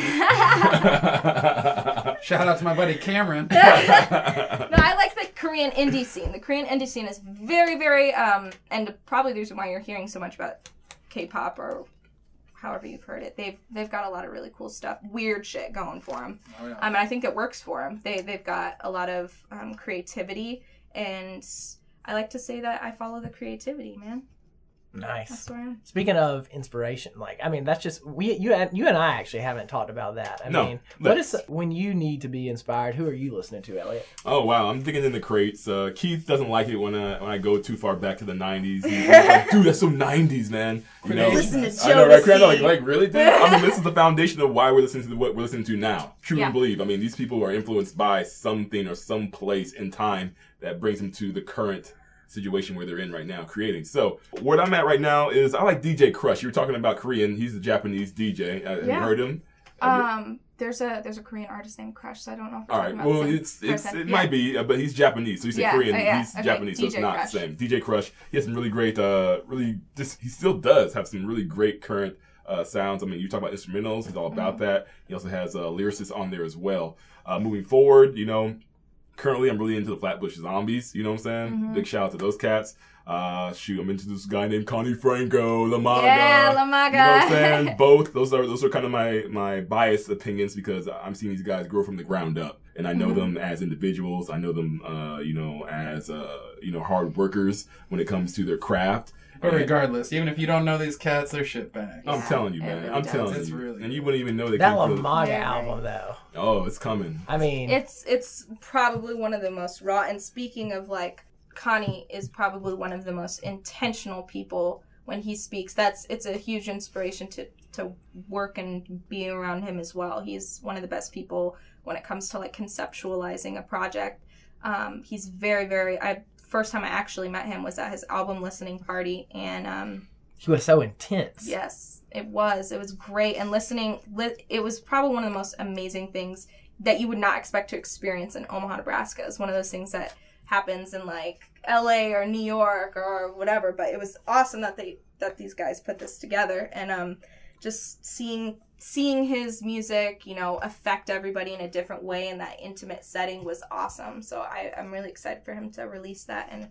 Shout out to my buddy Cameron. no, I like the Korean indie scene. The Korean indie scene is very, very, um, and probably the reason why you're hearing so much about K-pop or however you've heard it. They've they've got a lot of really cool stuff, weird shit going for them. Oh, yeah. Um, and I think it works for them. They they've got a lot of um, creativity, and I like to say that I follow the creativity, man. Nice. That's where I'm. Speaking of inspiration, like I mean, that's just we you and you and I actually haven't talked about that. I No, mean, what let's. when you need to be inspired? Who are you listening to, Elliott? Oh wow, I'm digging in the crates. Uh, Keith doesn't like it when I when I go too far back to the '90s. Like, dude, that's so '90s, man. You know, Listen to I know, right? Jodeci. Like, like, really, dude? I mean, this is the foundation of why we're listening to what we're listening to now. Truly Yeah. believe. I mean, these people are influenced by something or some place in time that brings them to the current situation where they're in right now, creating. So, where I'm at right now is I like DJ Krush. You were talking about Korean. He's a Japanese DJ. Uh, Have you Yeah. heard him? Um, there's a there's a Korean artist named Crush, so I don't know if All right. Well, it's it's person. it Yeah. might be, uh, but he's Japanese, so he's Yeah, Korean. uh, yeah, He's okay, Japanese, so it's not Crush. the same. DJ Krush. He has some really great, uh, really just he still does have some really great current uh, sounds. I mean, you talk about instrumentals. He's all about Mm-hmm. that. He also has uh, lyricists on there as well. Uh, moving forward, you know, currently I'm really into the Flatbush Zombies. You know what I'm saying? Mm-hmm. Big shout out to those cats. Uh, shoot, I'm into this guy named Connie Franco, La Maga. Yeah, La Maga. You know what I'm saying? Both. Those are those are kind of my my biased opinions because I'm seeing these guys grow from the ground up, and I know Mm-hmm. them as individuals. I know them, uh, you know, as uh, you know, hard workers when it comes to their craft. But regardless, even if you don't know these cats, they're shit bags. I'm Yeah, telling you, it man. really I'm does. telling It's you, really and you wouldn't even know they That came La from- Maga Very, very- album, though. Oh, it's coming. I mean, It's it's probably one of the most raw. And speaking of like, Connie is probably one of the most intentional people when he speaks. That's it's a huge inspiration to to work and be around him as well. He's one of the best people when it comes to like conceptualizing a project. Um, he's very very. I first time I actually met him was at his album listening party, and um, he was so intense. Yes, it was. It was great. And listening, li- it was probably one of the most amazing things that you would not expect to experience in Omaha, Nebraska. It's one of those things that happens in like LA or New York or whatever. But it was awesome that they that these guys put this together and um just seeing seeing his music, you know, affect everybody in a different way in that intimate setting was awesome. So I, I'm really excited for him to release that and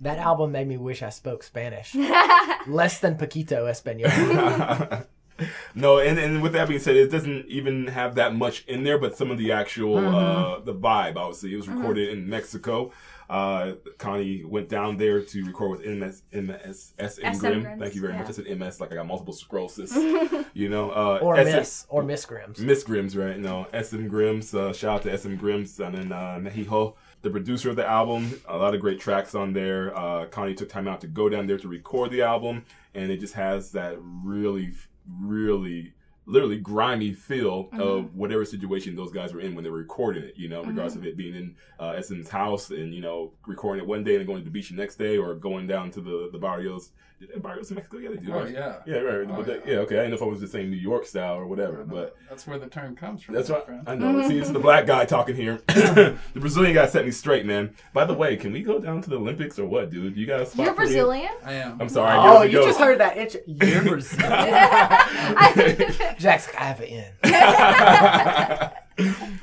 That album made me wish I spoke Spanish. Less than Paquito español. no, and, and with that being said, it doesn't even have that much in there, but some of the actual uh, the vibe. Obviously, it was recorded in Mexico. Uh, Connie went down there to record with MS, MS, SM SM Grim. Grims, Thank you very yeah. much. I said MS like I got multiple sclerosis. you know, uh, or SM Miss. Or Miss Grims. Miss Grims, right? No, SM Grims. Uh, shout out to SM Grims and then uh, Mexico, the producer of the album. A lot of great tracks on there. Uh, Connie took time out to go down there to record the album, and it just has that really, really, literally grimy feel of whatever situation those guys were in when they were recording it. You know, regardless of it being in uh, SM's house and you know recording it one day and going to the beach the next day, or going down to the the barrios. Did barrios in Mexico? Yeah, they do. Oh right? yeah. Yeah, right. Oh, but they- yeah. yeah, okay. I didn't know if I was just saying New York style or whatever, but That's where the term comes from. that's right. I know. See, it's the black guy talking here. the Brazilian guy set me straight, man. By the way, can we go down to the Olympics or what, dude? You got a spot You're for me? Brazilian? I am. I'm sorry. Oh, you gotta just heard that. It's, you're Brazilian. I- Jack's like, I have an in.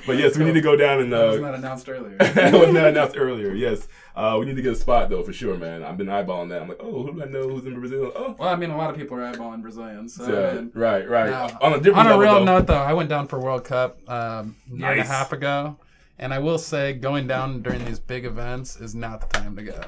but yes, we need to go down and. That was Uh, not announced earlier. that was not announced earlier. Yes, uh, we need to get a spot though for sure, man. I've been eyeballing that. I'm like, oh, who do I know who's in Brazil? Oh, well, I mean, a lot of people are eyeballing Brazilians. So, yeah, I mean, right, right. Now, on a different on a real though. note, though, I went down for World Cup um, a year and a Nice. half ago, and I will say going down during these big events is not the time to go.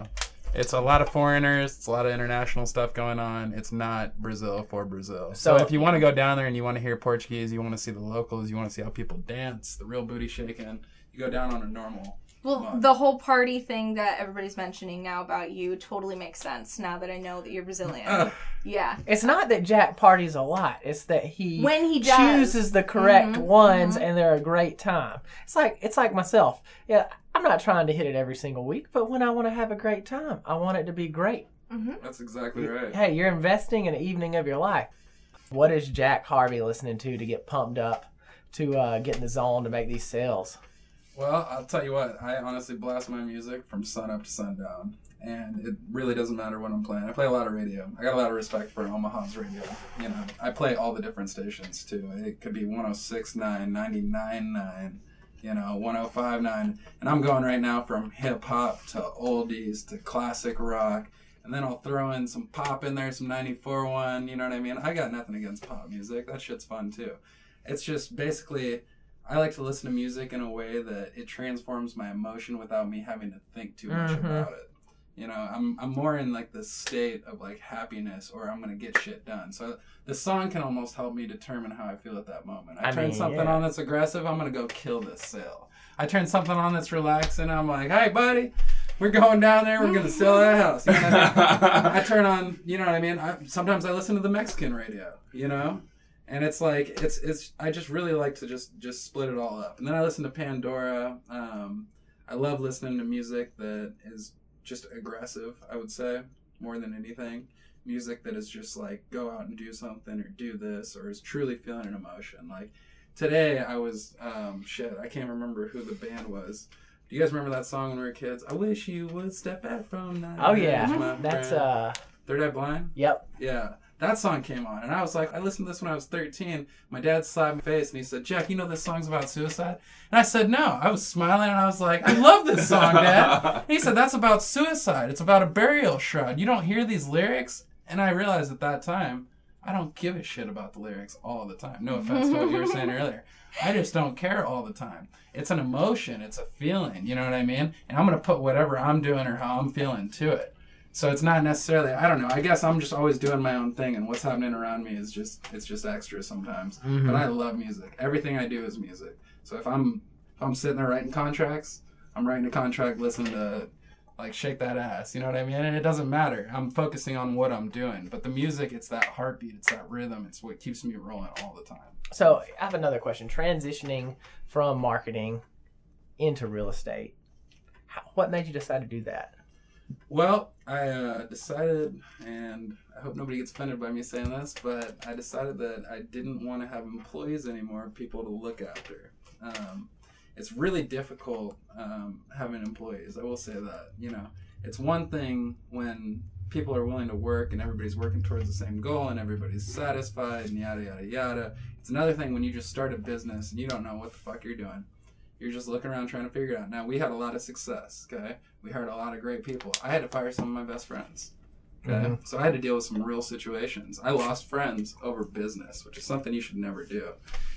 It's a lot of foreigners. It's a lot of international stuff going on. It's not Brazil for Brazil. So, So- if you want to go down there and you want to hear Portuguese, you want to see the locals, you want to see how people dance, the real booty shaking, you go down on a normal. Well, month. the whole party thing that everybody's mentioning now about you totally makes sense now that I know that you're Brazilian. Ugh. yeah. It's not that Jack parties a lot. It's that he When he does. chooses the correct Mhm, ones, and they're a great time. It's like it's like myself. Yeah, I'm not trying to hit it every single week, but when I want to have a great time, I want it to be great. That's exactly right. Hey, you're investing in an evening of your life. What is Jack Harvey listening to to get pumped up to uh, get in the zone to make these sales? Well, I'll tell you what. I honestly blast my music from sun up to sundown, and it really doesn't matter what I'm playing. I play a lot of radio. I got a lot of respect for Omaha's radio. You know, I play all the different stations too. It could be 106.9, 99.9, you know, 105.9, and I'm going right now from hip hop to oldies to classic rock. And then I'll throw in some pop in there, some 94 one, you know what I mean? I got nothing against pop music. That shit's fun too. It's just basically I like to listen to music in a way that it transforms my emotion without me having to think too much Mhm. about it. You know, I'm I'm more in like the state of like happiness or I'm gonna get shit done. So the song can almost help me determine how I feel at that moment. I, I turn mean, something yeah. on that's aggressive, I'm gonna go kill this sale. I turn something on that's relaxing, I'm like, hey buddy, we're going down there, we're gonna sell that house. You know I, mean? I turn on, you know what I mean? I, sometimes I listen to the Mexican radio, you know? and it's like it's it's I just really like to just just split it all up. And then I listen to Pandora. Um, I love listening to music that is just aggressive. I would say more than anything, music that is just like go out and do something or do this or is truly feeling an emotion. Like today, I was um, shit. I can't remember who the band was. Do you guys remember that song when we were kids? I wish you would step back from that. Oh yeah, that's friend." uh, Third Eye Blind. yep. Yeah, that song came on, and I was like, I listened to this when I was 13. My dad slapped my face, and he said, Jack, you know this song's about suicide? And I said, No. I was smiling, and I was like, I love this song, Dad. He said, That's about suicide. It's about a burial shroud. You don't hear these lyrics? And I realized at that time, I don't give a shit about the lyrics all the time. No offense to what you were saying earlier. I just don't care all the time. It's an emotion, it's a feeling, you know what I mean? And I'm going to put whatever I'm doing or how I'm feeling to it. So it's not necessarily I don't know. I guess I'm just always doing my own thing and what's happening around me is just it's just extra sometimes. Mm-hmm. But I love music. Everything I do is music. So if I'm if I'm sitting there writing contracts, I'm writing a contract listening to like shake that ass, you know what I mean? And it doesn't matter. I'm focusing on what I'm doing. But the music, it's that heartbeat, it's that rhythm, it's what keeps me rolling all the time. So I have another question. Transitioning from marketing into real estate, how, what made you decide to do that? Well, I uh, decided, and I hope nobody gets offended by me saying this, but I decided that I didn't want to have employees anymore, people to look after. Um, it's really difficult um, having employees. I will say that. You know, it's one thing when people are willing to work and everybody's working towards the same goal and everybody's satisfied and yada yada yada. It's another thing when you just start a business and you don't know what the fuck you're doing. You're just looking around trying to figure it out. Now we had a lot of success. Okay, we hired a lot of great people. I had to fire some of my best friends. Okay, mm-hmm. so I had to deal with some real situations. I lost friends over business, which is something you should never do.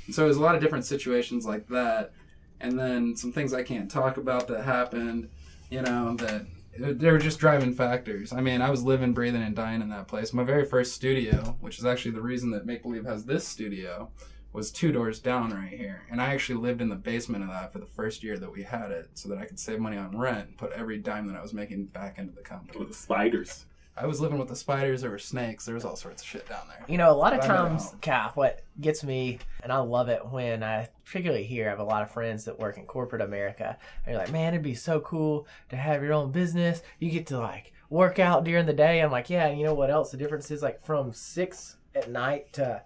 And so there's a lot of different situations like that, and then some things I can't talk about that happened. You know that uh, they were just driving factors. I mean, I was living, breathing, and dying in that place. My very first studio, which is actually the reason that Make Believe has this studio, was two doors down right here. And I actually lived in the basement of that for the first year that we had it so that I could save money on rent and put every dime that I was making back into the company. With the spiders. I was living with the spiders, there were snakes, there was all sorts of shit down there. You know, a lot of But I made it times, home. What gets me, and I love it when I, particularly here, I have a lot of friends that work in corporate America. And you're like, man, it'd be so cool to have your own business. You get to like work out during the day. I'm like, yeah, and you know what else? The difference is like from six at night to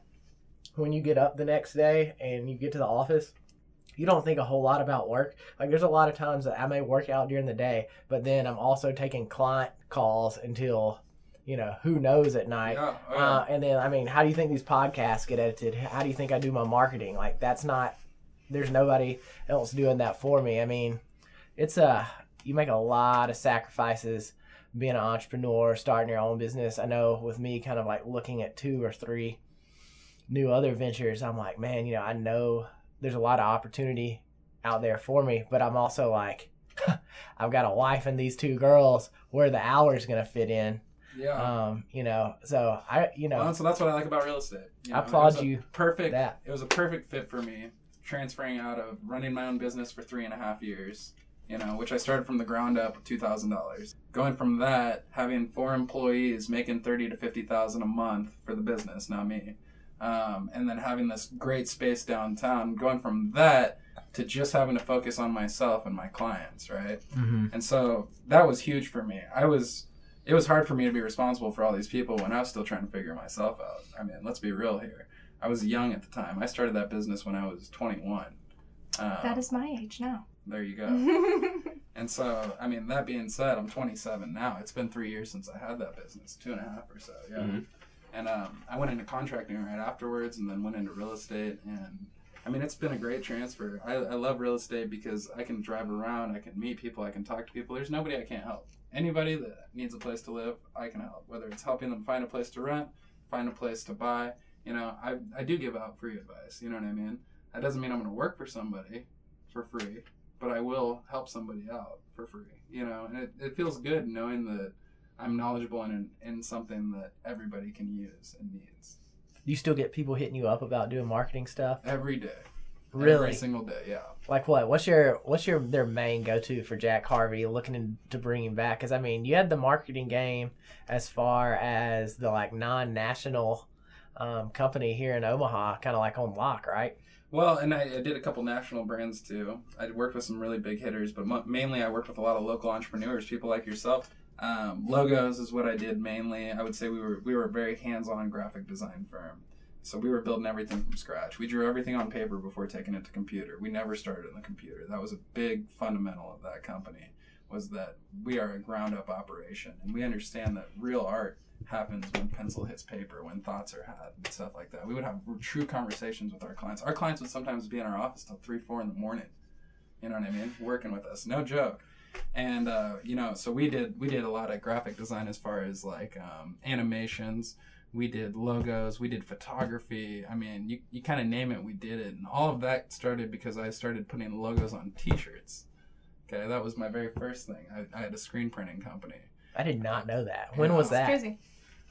when you get up the next day and you get to the office. You don't think a whole lot about work. Like, there's a lot of times that I may work out during the day, but then I'm also taking client calls until, you know, who knows at night. Yeah, oh, yeah. Uh, and then, I mean, how do you think these podcasts get edited? How do you think I do my marketing? Like, that's not, there's nobody else doing that for me. I mean, it's a, you make a lot of sacrifices being an entrepreneur, starting your own business. I know with me kind of like looking at two or three new other ventures, I'm like, man, you know, I know there's a lot of opportunity out there for me, but I'm also like, I've got a wife and these two girls. Where are the hours going to fit in? yeah. Um, you know, so I, you know, Well, so that's what I like about real estate. You I know, it applaud you Perfect. that. It was a perfect fit for me, transferring out of running my own business for three and a half years. You know, which I started from the ground up with two thousand dollars. Going from that, having four employees making thirty to fifty thousand a month for the business, not me, um, and then having this great space downtown. Going from that to just having to focus on myself and my clients, right? Mhm. And so that was huge for me. I was it was hard for me to be responsible for all these people when I was still trying to figure myself out. I mean, let's be real here. I was young at the time. I started that business when I was 21. Um, That is my age now. there you go. and so, I mean, that being said, I'm 27 now. It's been three years since I had that business, two and a half or so. Yeah. Mhm. And um, I went into contracting right afterwards, and then went into real estate. And I mean, it's been a great transfer. I, I love real estate because I can drive around, I can meet people, I can talk to people. There's nobody I can't help. Anybody that needs a place to live, I can help. Whether it's helping them find a place to rent, find a place to buy. You know, I, I do give out free advice. You know what I mean? That doesn't mean I'm going to work for somebody for free. but I will help somebody out for free. You know, and it, it feels good knowing that I'm knowledgeable in in something that everybody can use and needs Do You still get people hitting you up about doing marketing stuff? every day. Really? Every single day, yeah. Like what? What's your what's your their main go to for Jack Harvey looking in, to bring him back? Because I mean, you had the marketing game as far as the like non national um, company here in Omaha, kind of like on lock, right? Well, and I, I did a couple national brands too. I worked with some really big hitters, but mo- mainly I worked with a lot of local entrepreneurs, people like yourself. Um, logos is what I did mainly. I would say we were we were a very hands-on graphic design firm. So we were building everything from scratch. We drew everything on paper before taking it to computer. We never started in the computer. That was a big fundamental of that company was that we are a ground up operation and we understand that real art happens when pencil hits paper, when thoughts are had and stuff like that. We would have true conversations with our clients. Our clients would sometimes be in our office till three, four in the morning. You know what I mean? Working with us, no joke. And uh, you know, so we did we did a lot of graphic design as far as like um, animations. We did logos. We did photography. I mean, you you kind of name it, we did it. And all of that started because I started putting logos on T-shirts. Okay, that was my very first thing. I, I had a screen printing company. I did not know that. When was Yeah. that? Crazy.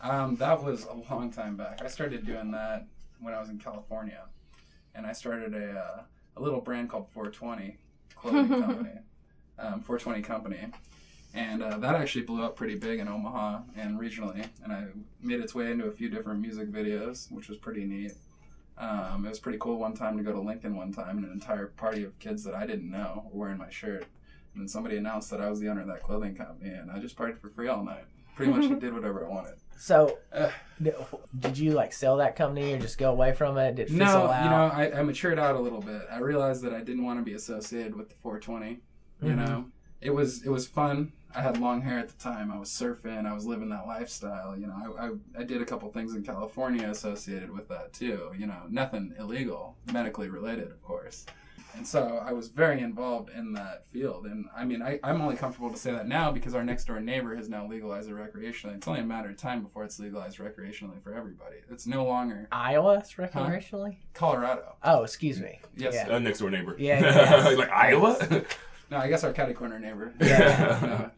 Um, that was a long time back. I started doing that when I was in California, and I started a uh, a little brand called 420 clothing company, um, 420 company, and uh, that actually blew up pretty big in Omaha and regionally, and I made its way into a few different music videos, which was pretty neat. Um, it was pretty cool one time to go to Lincoln one time, and an entire party of kids that I didn't know were wearing my shirt. And then somebody announced that I was the owner of that clothing company, and I just partied for free all night. Pretty much did whatever I wanted. So, did you like sell that company or just go away from it? Did it No, out? you know, I, I matured out a little bit. I realized that I didn't want to be associated with the 420. You Mhm. know, it was it was fun. I had long hair at the time. I was surfing. I was living that lifestyle. You know, I, I, I did a couple things in California associated with that too. You know, nothing illegal, medically related, of course. And so I was very involved in that field. And I mean, I, I'm only comfortable to say that now because our next door neighbor has now legalized it recreationally. It's only a matter of time before it's legalized recreationally for everybody. It's no longer Iowa recreationally? Colorado. Oh, excuse me. Yes, Yeah. Uh, next door neighbor. Yeah, yeah. like Iowa. No, I guess our catty corner neighbor. Yeah. No,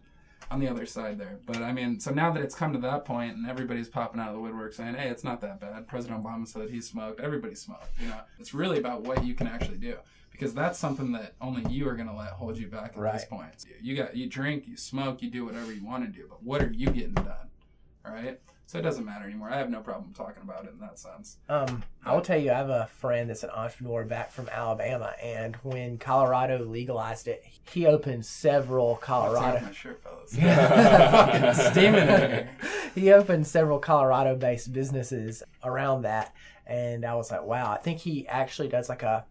on the other side there. But I mean, so now that it's come to that point and everybody's popping out of the woodwork saying, hey, it's not that bad. President Obama said he smoked. Everybody smoked. You know, it's really about what you can actually do. Because that's something that only you are going to let hold you back at this point. You got you drink, you smoke, you do whatever you want to do, but what are you getting done? All right? So it doesn't matter anymore. I have no problem talking about it in that sense. Um, I will tell you, I have a friend that's an entrepreneur back from Alabama, and when Colorado legalized it, he opened several Colorado. my shirt, fellas. Fucking steaming in here. he opened several Colorado-based businesses around that, and I was like, wow. I think he actually does like a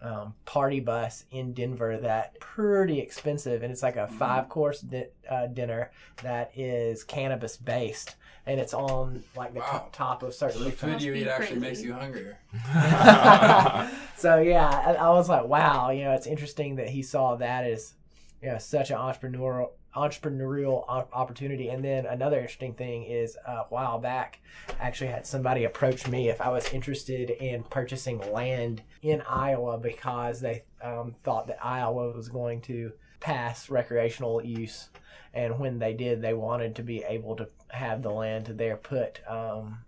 um, party bus in Denver that pretty expensive, and it's like a Mm-hmm. five-course di- uh, dinner that is cannabis-based, and it's on like the Wow. top, top of certain The food you be eat actually makes you hungrier. so yeah, I, I was like, wow, you know, it's interesting that he saw that as you know such an entrepreneurial entrepreneurial op- opportunity. And then another interesting thing is uh, a while back, I actually had somebody approach me if I was interested in purchasing land in Iowa because they um, thought that Iowa was going to pass recreational use. And when they did, they wanted to be able to have the land to there put um,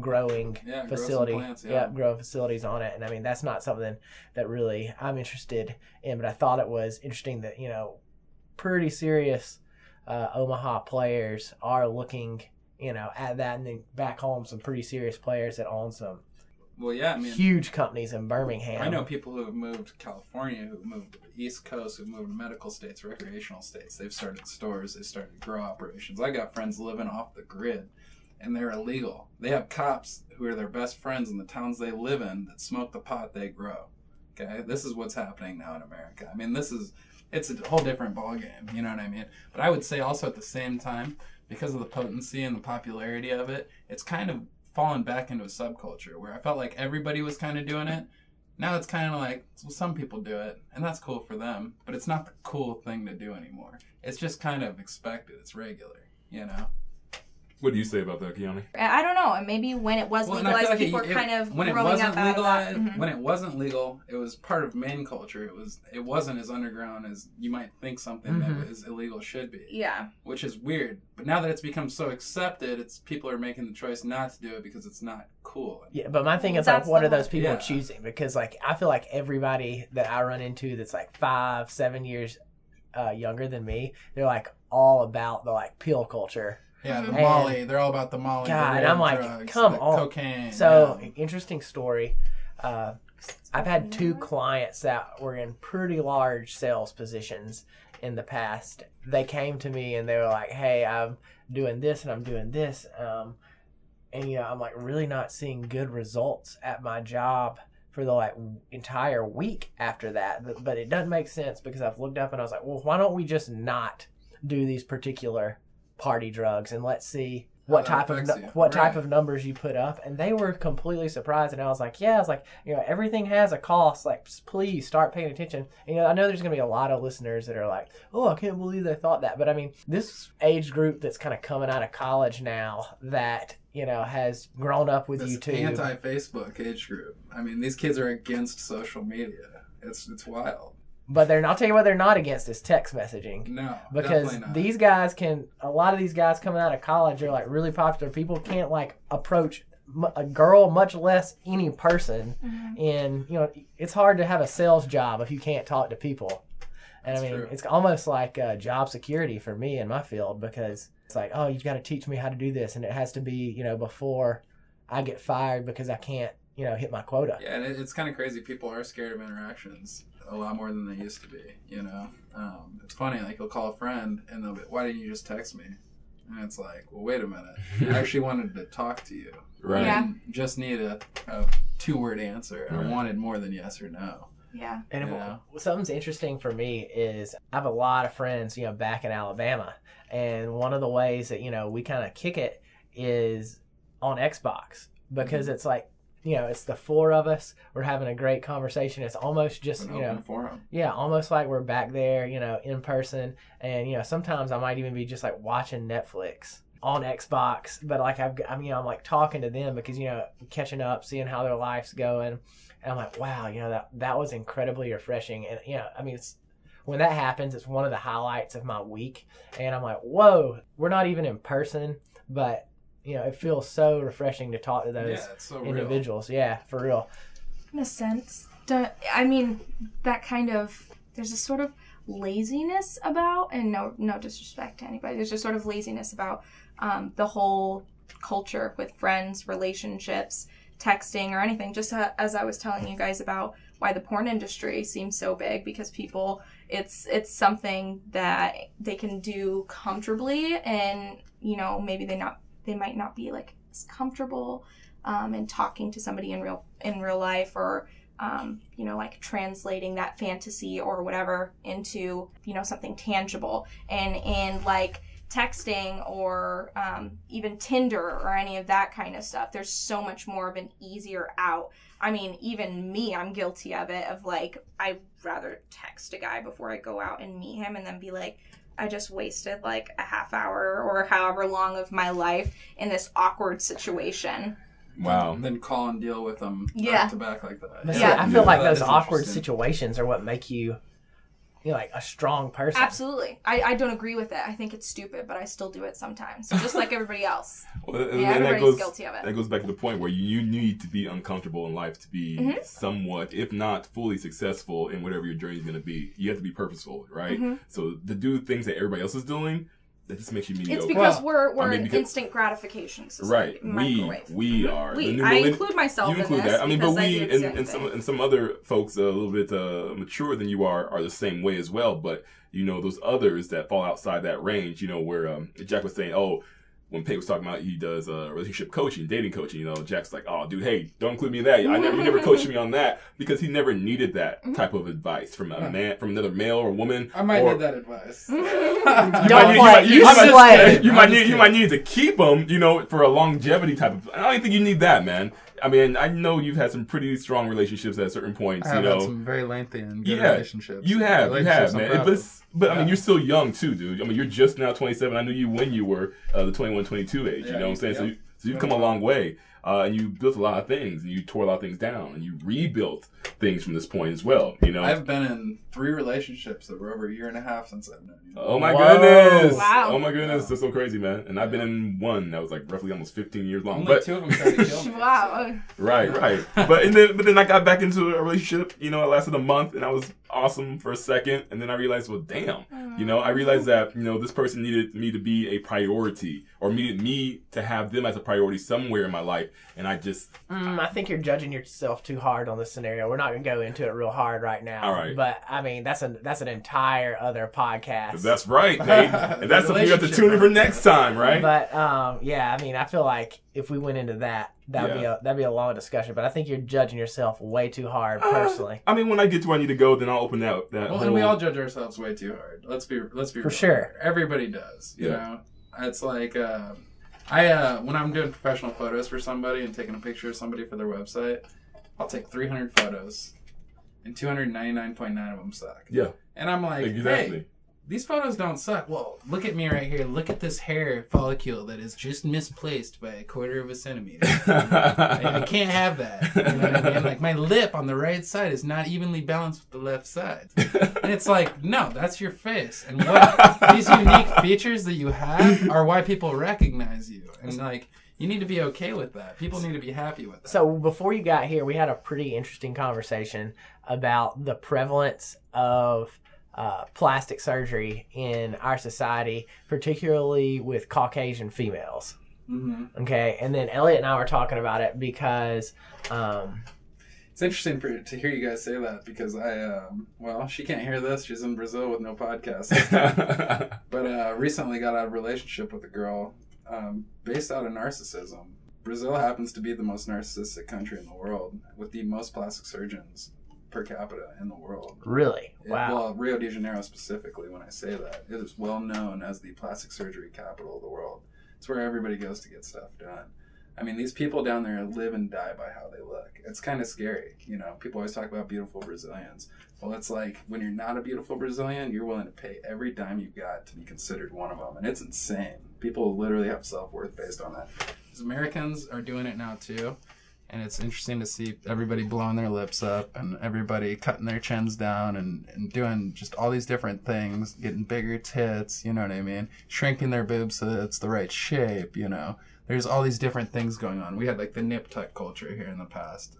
growing Yeah, grow facility. plants, yeah. yeah, grow facilities on it. And I mean, that's not something that really I'm interested in, but I thought it was interesting that, you know, pretty serious uh, Omaha players are looking, you know, at that. And then back home, some pretty serious players that own some Well, yeah, I mean, huge companies in Birmingham. I know people who have moved to California, who've moved to the East Coast, who've moved to medical states, recreational states. They've started stores, they started grow operations. I got friends living off the grid, and they're illegal. They have cops who are their best friends in the towns they live in that smoke the pot they grow. Okay, this is what's happening now in America. I mean, this is it's a whole different ballgame. You know what I mean? But I would say also at the same time, because of the potency and the popularity of it, it's kind of fallen back into a subculture where I felt like everybody was kind of doing it. Now it's kind of like, well, some people do it, and that's cool for them, but it's not the cool thing to do anymore. It's just kind of expected. It's regular, you know. What do you say about that, Keiani? I I don't know. And maybe when it was Well, legalized, like people it- were it- kind of when it growing wasn't up out of that. legal, Mhm. when it wasn't legal, it was part of main culture. It was it wasn't as underground as you might think something Mhm. that is illegal should be. Yeah. Which is weird. But now that it's become so accepted, it's people are making the choice not to do it because it's not cool. Yeah, but my thing Well, is like, that's what are those people Yeah. choosing? Because like, I feel like everybody that I run into that's like five, seven years uh, younger than me, they're like all about the like pill culture. Yeah, the. And- Molly. They're all about the Molly. God, the and I'm like, drugs, come on. Cocaine. So yeah. interesting story. Uh, I've had two clients that were in pretty large sales positions in the past. They came to me and they were like, "Hey, I'm doing this and I'm doing this," um, and you know, I'm like really not seeing good results at my job for the like entire week after that. But, but it doesn't make sense because I've looked up and I was like, "Well, why don't we just not do these particular party drugs and let's see." What type of you. what type of numbers you put up, and they were completely surprised. And I was like, "Yeah, it's like, you know, everything has a cost. Like, please start paying attention." And, you know, I know there's gonna be a lot of listeners that are like, "Oh, I can't believe they thought that." But I mean, this age group that's kind of coming out of college now that you know has grown up with this YouTube. anti-Facebook age group. I mean, these kids are against social media. It's it's wild. But they're not telling you what they're not against is text messaging. No, because not. these guys can a lot of these guys coming out of college are like really popular people can't like approach a girl much less any person Mm-hmm. and you know it's hard to have a sales job if you can't talk to people and That's i mean true. it's almost like uh, job security for me in my field because it's like oh you've got to teach me how to do this and it has to be you know before i get fired because i can't you know hit my quota Yeah, and it's kind of crazy. People are scared of interactions a lot more than they used to be. You know, um, it's funny. Like you'll call a friend and they'll be, "Why didn't you just text me?" And it's like, "Well, wait a minute. I actually wanted to talk to you. Right. I Yeah. just need a, a two-word answer. Right. I wanted more than yes or no." Yeah. And Yeah. it- something's interesting for me is I have a lot of friends, you know, back in Alabama, and one of the ways that you know we kind of kick it is on Xbox because Mm-hmm. it's like you know it's the four of us. We're having a great conversation. It's almost just An you know forum. yeah, almost like we're back there, you know, in person. And you know, sometimes I might even be just like watching Netflix on Xbox, but like I've, I mean, I'm like talking to them because you know, catching up, seeing how their life's going, and I'm like, wow, you know, that that was incredibly refreshing. And you know, I mean, it's when that happens, it's one of the highlights of my week. And I'm like, whoa, we're not even in person, but you know, it feels so refreshing to talk to those Yeah, it's so real. individuals. Yeah, for real. in a sense. Don't, I mean, that kind of there's a sort of laziness about, and no no disrespect to anybody. There's just sort of laziness about um, the whole culture with friends, relationships, texting, or anything. Just uh, as I was telling you guys about why the porn industry seems so big because people it's it's something that they can do comfortably and you know maybe they not they might not be like as comfortable um, and talking to somebody in real in real life or um, you know like translating that fantasy or whatever into you know something tangible. And and like texting or um, even tinder or any of that kind of stuff there's so much more of an easier out. I mean even me i'm guilty of it of like i'd rather text a guy before i go out and meet him and then be like I just wasted like a half hour or however long of my life in this awkward situation. Wow. And then call and deal with them Yeah. back to back like that. But see, Yeah. I feel Yeah, like those awkward situations are what make you, you know, like a strong person. Absolutely. I, I don't agree with it. I think it's stupid, but I still do it sometimes. Just like everybody else. Well, Yeah, and that everybody's goes, guilty of it. That goes back to the point where you, you need to be uncomfortable in life to be Mhm. somewhat, if not fully successful in whatever your journey is going to be. You have to be purposeful, right? Mhm. So to do things that everybody else is doing, that just makes you mediocre. It's because Well, we're we're I mean, an because- instant gratification right. society. We Microwave. we are. We. The- I the- include myself you in include this that. I mean, but I we and, and some and some other folks a little bit uh, mature than you are are the same way as well. But you know those others that fall outside that range. You know where um, Jack was saying, oh. When Pate was talking about he does uh, relationship coaching, dating coaching, you know, Jack's like, "Oh, dude, hey, don't include me in that. I never, you never coached me on that because he never needed that Mm-hmm. type of advice from a Yeah. man, from another male or woman. I might or, need that advice. You Don't might need- you might- You you might- You might need you might need to keep them, you know, for a longevity type of. I don't even think you need that, man. I mean, I know you've had some pretty strong relationships at certain points. I have you know, had some very lengthy and good Yeah, relationships. You have, you have, man. proud But, of. it's- but I mean, you're still young too, dude. I mean, you're just now 27. I knew you when you were uh, the 21, 22 age. you know what I'm saying? So, you, so you've come a long way, uh, and you built a lot of things, and you tore a lot of things down, and you rebuilt things from this point as well. You know. I've been in three relationships that were over a year and a half since I've known you. Oh my Whoa. goodness! Wow. Oh my goodness, Wow. that's so crazy, man. And I've been in one that was like roughly almost 15 years long. Only but two of them tried to kill me. Wow. Right, right. but and then but then I got back into a relationship, you know, it lasted a month and I was awesome for a second and then I realized, well damn. You know, I realized that, you know, this person needed me to be a priority or needed me to have them as a priority somewhere in my life and I just Mm, I think you're judging yourself too hard on this scenario. We're not gonna go into it real hard right now. All right. But I mean, that's an that's an entire other podcast. that's right, Nate. And that's something you have to tune in for next time, right? But um, yeah, I mean, I feel like if we went into that, that'd be a that'd be a long discussion. But I think you're judging yourself way too hard, Uh, personally. I mean when I get to where I need to go, then I'll open that that Well, whole and we all judge ourselves way too hard. Let's be let's be For real sure. Everybody does. You Yeah. know, it's like uh, I uh, when I'm doing professional photos for somebody and taking a picture of somebody for their website, I'll take 300 photos, and 299.9 of them suck. Yeah, And I'm like, exactly. hey, these photos don't suck. Well, look at me right here. Look at this hair follicle that is just misplaced by a quarter of a centimeter. I, I can't have that. You know I mean? Like my lip on the right side is not evenly balanced with the left side. And it's like, no, that's your face. And what these unique features that you have are why people recognize you. And like you need to be okay with that. People need to be happy with that. So before you got here, we had a pretty interesting conversation about the prevalence of uh, plastic surgery in our society, particularly with Caucasian females. hmm Okay, and then Elliott and I were talking about it because um, It's interesting for, to hear you guys say that because I, um, well, she can't hear this. She's in Brazil with no podcast. but uh, recently got out of a relationship with a girl um, based out of narcissism. Brazil happens to be the most narcissistic country in the world with the most plastic surgeons per capita in the world. really, It- wow. well, Rio de Janeiro specifically, when I say that, it is well known as the plastic surgery capital of the world. It's where everybody goes to get stuff done. I mean, these people down there live and die by how they look. It's kind of scary. You know, people always talk about beautiful Brazilians. Well, it's like when you're not a beautiful Brazilian, you're willing to pay every dime you've got to be considered one of them. And it's insane. People literally have self worth based on that. Because Americans are doing it now too. And it's interesting to see everybody blowing their lips up and everybody cutting their chins down and, and doing just all these different things, getting bigger tits, you know what I mean? Shrinking their boobs so that it's the right shape, you know? There's all these different things going on. We had like the nip tuck culture here in the past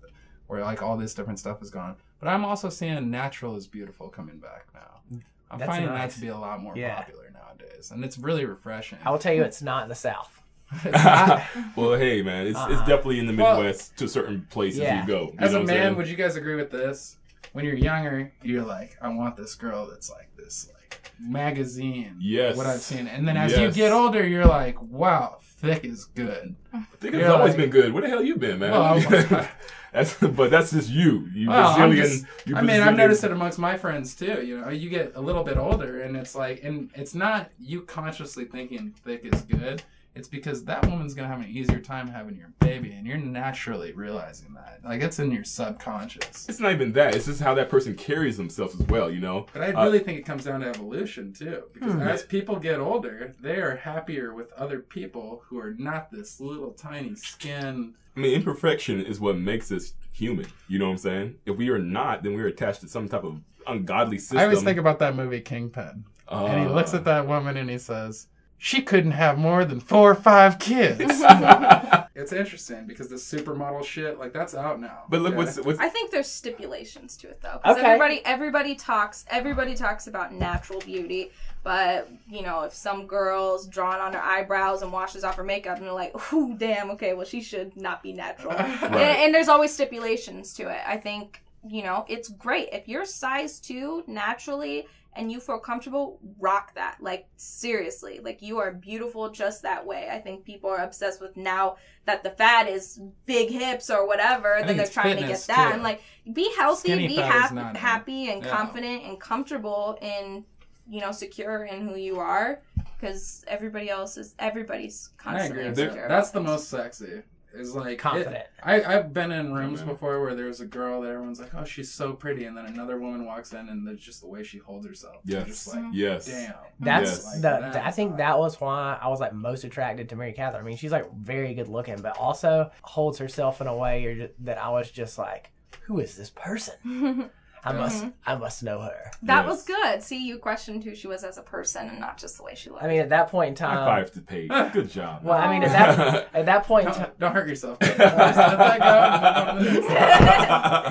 where like all this different stuff is gone. But I'm also seeing natural is beautiful coming back now. I'm That's finding nice. that to be a lot more Yeah. popular nowadays. And it's really refreshing. I will tell you, it's not in the South. It's well, hey, man, it's, it's Uh-uh. definitely in the Well, Midwest to certain places yeah. you go. You As a man, would you guys agree with this? When you're younger, you're like, I want this girl that's like this, like magazine. Yes. What I've seen, and then as you get older, you're like, wow, thick is good. Thick has always like- been good. Where the hell you been, man? Well, that's, but that's just you. You Well, Brazilian. just- you I mean, I've noticed it amongst my friends too. You know, you get a little bit older, and it's like, and it's not you consciously thinking thick is good. It's because that woman's gonna have an easier time having your baby, and you're naturally realizing that. Like it's in your subconscious. It's not even that. It's just how that person carries themselves as well. You know. But I Uh, really think it comes down to evolution too, because Hmm. as people get older, they are happier with other people who are not this little tiny skin. I mean, imperfection is what makes us human. You know what I'm saying? If we are not, then we're attached to some type of ungodly system. I always think about that movie Kingpin, and he Uh, looks at that woman and he says, "She couldn't have more than four or five kids." it's interesting because the supermodel shit, like that's out now. But look, okay? what's what's I think there's stipulations to it though. 'cause Okay. Everybody, everybody talks. Everybody talks about natural beauty, but you know, if some girl's drawn on her eyebrows and washes off her makeup, and they're like, "Ooh, damn, okay, well, she should not be natural." and, and there's always stipulations to it. I think you know it's great if you're size two naturally and you feel comfortable. Rock that, like seriously, like you are beautiful just that way. I think people are obsessed with now that the fad is big hips or whatever. Then they're trying to get that. too. and like be healthy, Skinny be fat is hap- not happy and Yeah. confident and comfortable and you know secure in who you are because everybody else is everybody's I constantly agree. insecure. That's the things. most sexy. Is like Confident. it- I I've been in rooms before where there's a girl that everyone's like, oh, she's so pretty, and then another woman walks in, and there's just the way she holds herself. You're Yes. just like, Yes. damn. That's Yes. the, Like, the- I think hot. that was why I was like most attracted to Mary Catherine. I mean, she's like very good looking, but also holds herself in a way you're just, that I was just like, who is this person? I must, mm-hmm. I must know her. That Yes. was good. See, you questioned who she was as a person and not just the way she looked. I mean, at that point in High time, five to Paige. Good job. well, I mean, at that at that point in time, Don't, don't hurt yourself. Just let that go. Move on to the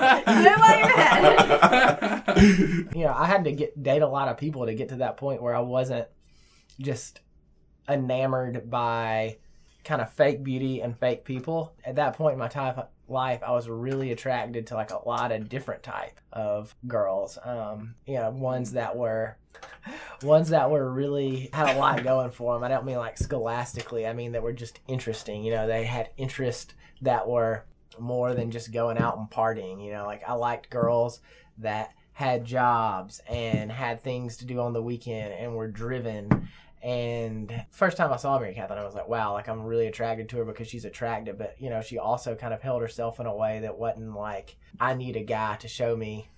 next Do it while you're ahead. you know, I had to get date a lot of people to get to that point where I wasn't just enamored by kind of fake beauty and fake people. At that point in my time life, I was really attracted to like a lot of different type of girls. Um, you know, ones that were ones that were really had a lot going for them. I don't mean like scholastically. I mean that were just interesting. You know, they had interest that were more than just going out and partying. You know, like I liked girls that had jobs and had things to do on the weekend and were driven. And first time I saw Mary Catherine, I was like, wow, like I'm really attracted to her because she's attractive. But, you know, she also kind of held herself in a way that wasn't like, I need a guy to show me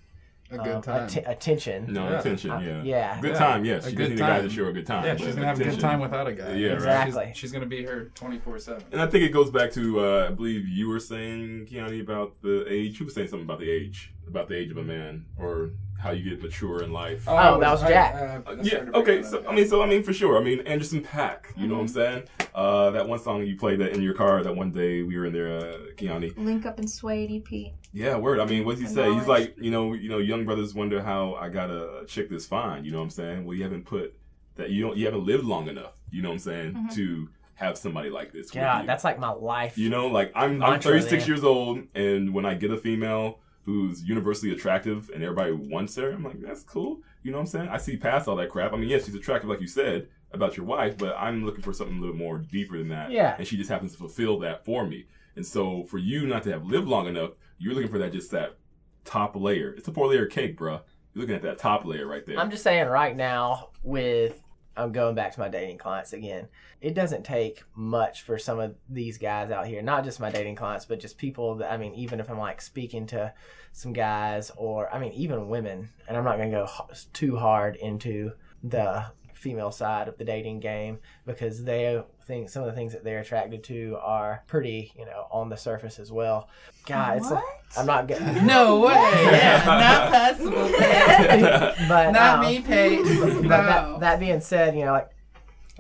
A um, good time. atten- attention. No Yeah. attention. Yeah. yeah. Good Yeah. time. Yes. A She good just need a guy to time. show a good time. yeah, she's gonna have a good time without a guy. Yeah, right. Exactly. She's, she's gonna be here twenty four seven. And I think it goes back to uh, I believe you were saying, Keiani, about the age. You were saying something about the age, about the age of a man, or how you get mature in life. Oh, that was Jack. Uh, yeah. Okay. So I mean, so I mean, for sure. I mean, Anderson .Paak. You know what I'm saying? Uh, that one song you played that in your car that one day we were in there, uh, Keiani. Link up and Suede EP. Yeah, word. I mean, what's he say? He's like, you know, you know, young brothers wonder how I got a chick this fine. You know what I'm saying? Well, you haven't put that. You don't. You haven't lived long enough. You know what I'm saying? To have somebody like this. Yeah, that's like my life. You know, like I'm I'm 36 there. years old, and when I get a female who's universally attractive and everybody wants her, I'm like, that's cool. You know what I'm saying? I see past all that crap. I mean, yes, she's attractive, like you said about your wife, but I'm looking for something a little more deeper than that. Yeah. And she just happens to fulfill that for me. And so for you not to have lived long enough, you're looking for that just that top layer. It's a four layer cake, bruh. You're looking at that top layer right there. I'm just saying right now with I'm going back to my dating clients again. It doesn't take much for some of these guys out here, not just my dating clients, but just people that I mean, even if I'm like speaking to some guys or I mean even women, and I'm not going to go too hard into the female side of the dating game because they think some of the things that they're attracted to are pretty, you know, on the surface as well. God, it's like, I'm not good. No way. Yeah. Not possible. but Not um, me, Paige. but No. that, that being said, you know, like,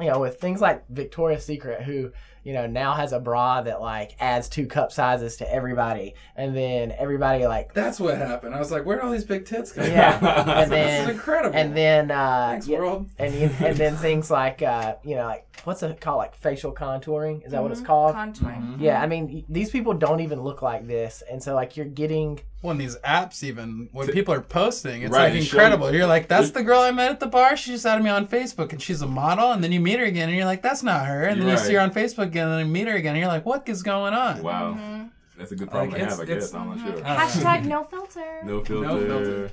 you know, with things like Victoria's Secret, who, you know, now has a bra that like adds two cup sizes to everybody, and then everybody like, That's what happened. I was like, where did all these big tits come yeah, from? and This then is incredible. and then uh, Thanks, yeah, world. and you, and then things like uh, you know, like what's it called, like facial contouring? Is that what it's Mhm. called? Contouring. yeah, I mean, these people don't even look like this, and so like you're getting When these apps even when people are posting, it's Right, like incredible. You're like, that's the girl I met at the bar. She just added me on Facebook, and she's a model. And then you meet her again, and you're like, that's not her. And then you Right. see her on Facebook again, and then meet her again, and you're like, what is going on? wow. Mm-hmm. That's a good problem Like, to have, I guess. I'm not sure. Hashtag no filter. No filter. filter.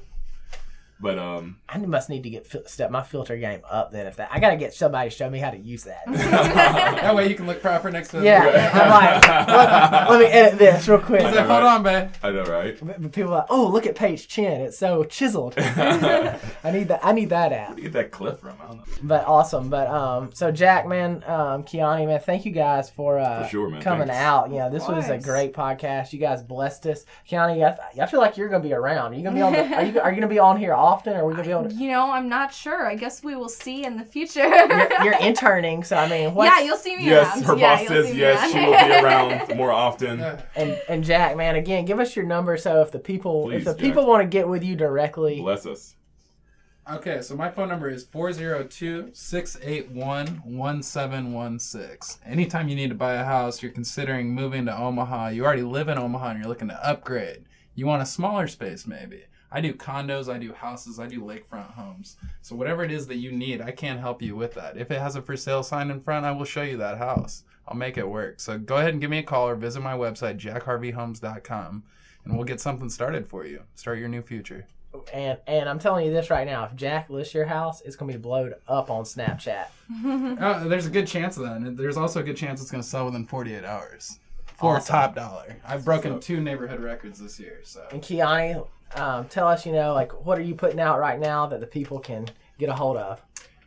But um, I must need to get fil- step my filter game up. Then if that, I gotta get somebody to show me how to use that. that way you can look proper next to the Yeah, I'm like, let, let me edit this real quick. He's like, hold on, babe. I know, right? But People are like, oh, look at Paige's chin; it's so chiseled. I need that. I need that app. Where do you get that clip from? I don't know. But awesome. But um, so Jack, man, um, Keiani, man, thank you guys for uh For sure, man. coming Thanks. out. You know, this was a great podcast. You guys blessed us. Keiani, I, I feel like you're gonna be around. Are you gonna be on? The, are you are you gonna be on here often? Are we gonna be able to? You know, I'm not sure. I guess we will see in the future. You're, you're interning, so I mean, what's, yeah, you'll see me Yes, around. her yeah, boss says see me yes. She will be around more often. and and Jack, man, again, give us your number so if the people Please, if the Jack. people want to get with you directly, Bless us. Okay, so my phone number is 402-681-1716. Anytime you need to buy a house, you're considering moving to Omaha, you already live in Omaha and you're looking to upgrade. You want a smaller space maybe. I do condos, I do houses, I do lakefront homes. So whatever it is that you need, I can help you with that. If it has a for sale sign in front, I will show you that house. I'll make it work. So go ahead and give me a call or visit my website jackharveyhomes.com and we'll get something started for you. Start your new future. and and I'm telling you this right now, if Jack lists your house, it's gonna be blowed up on Snapchat. Oh, there's a good chance of that. And there's also a good chance it's going to sell within 48 hours. for Awesome. top dollar. I've broken two neighborhood records this year. So And Keiani, um, tell us, you know, like what are you putting out right now that the people can get a hold of?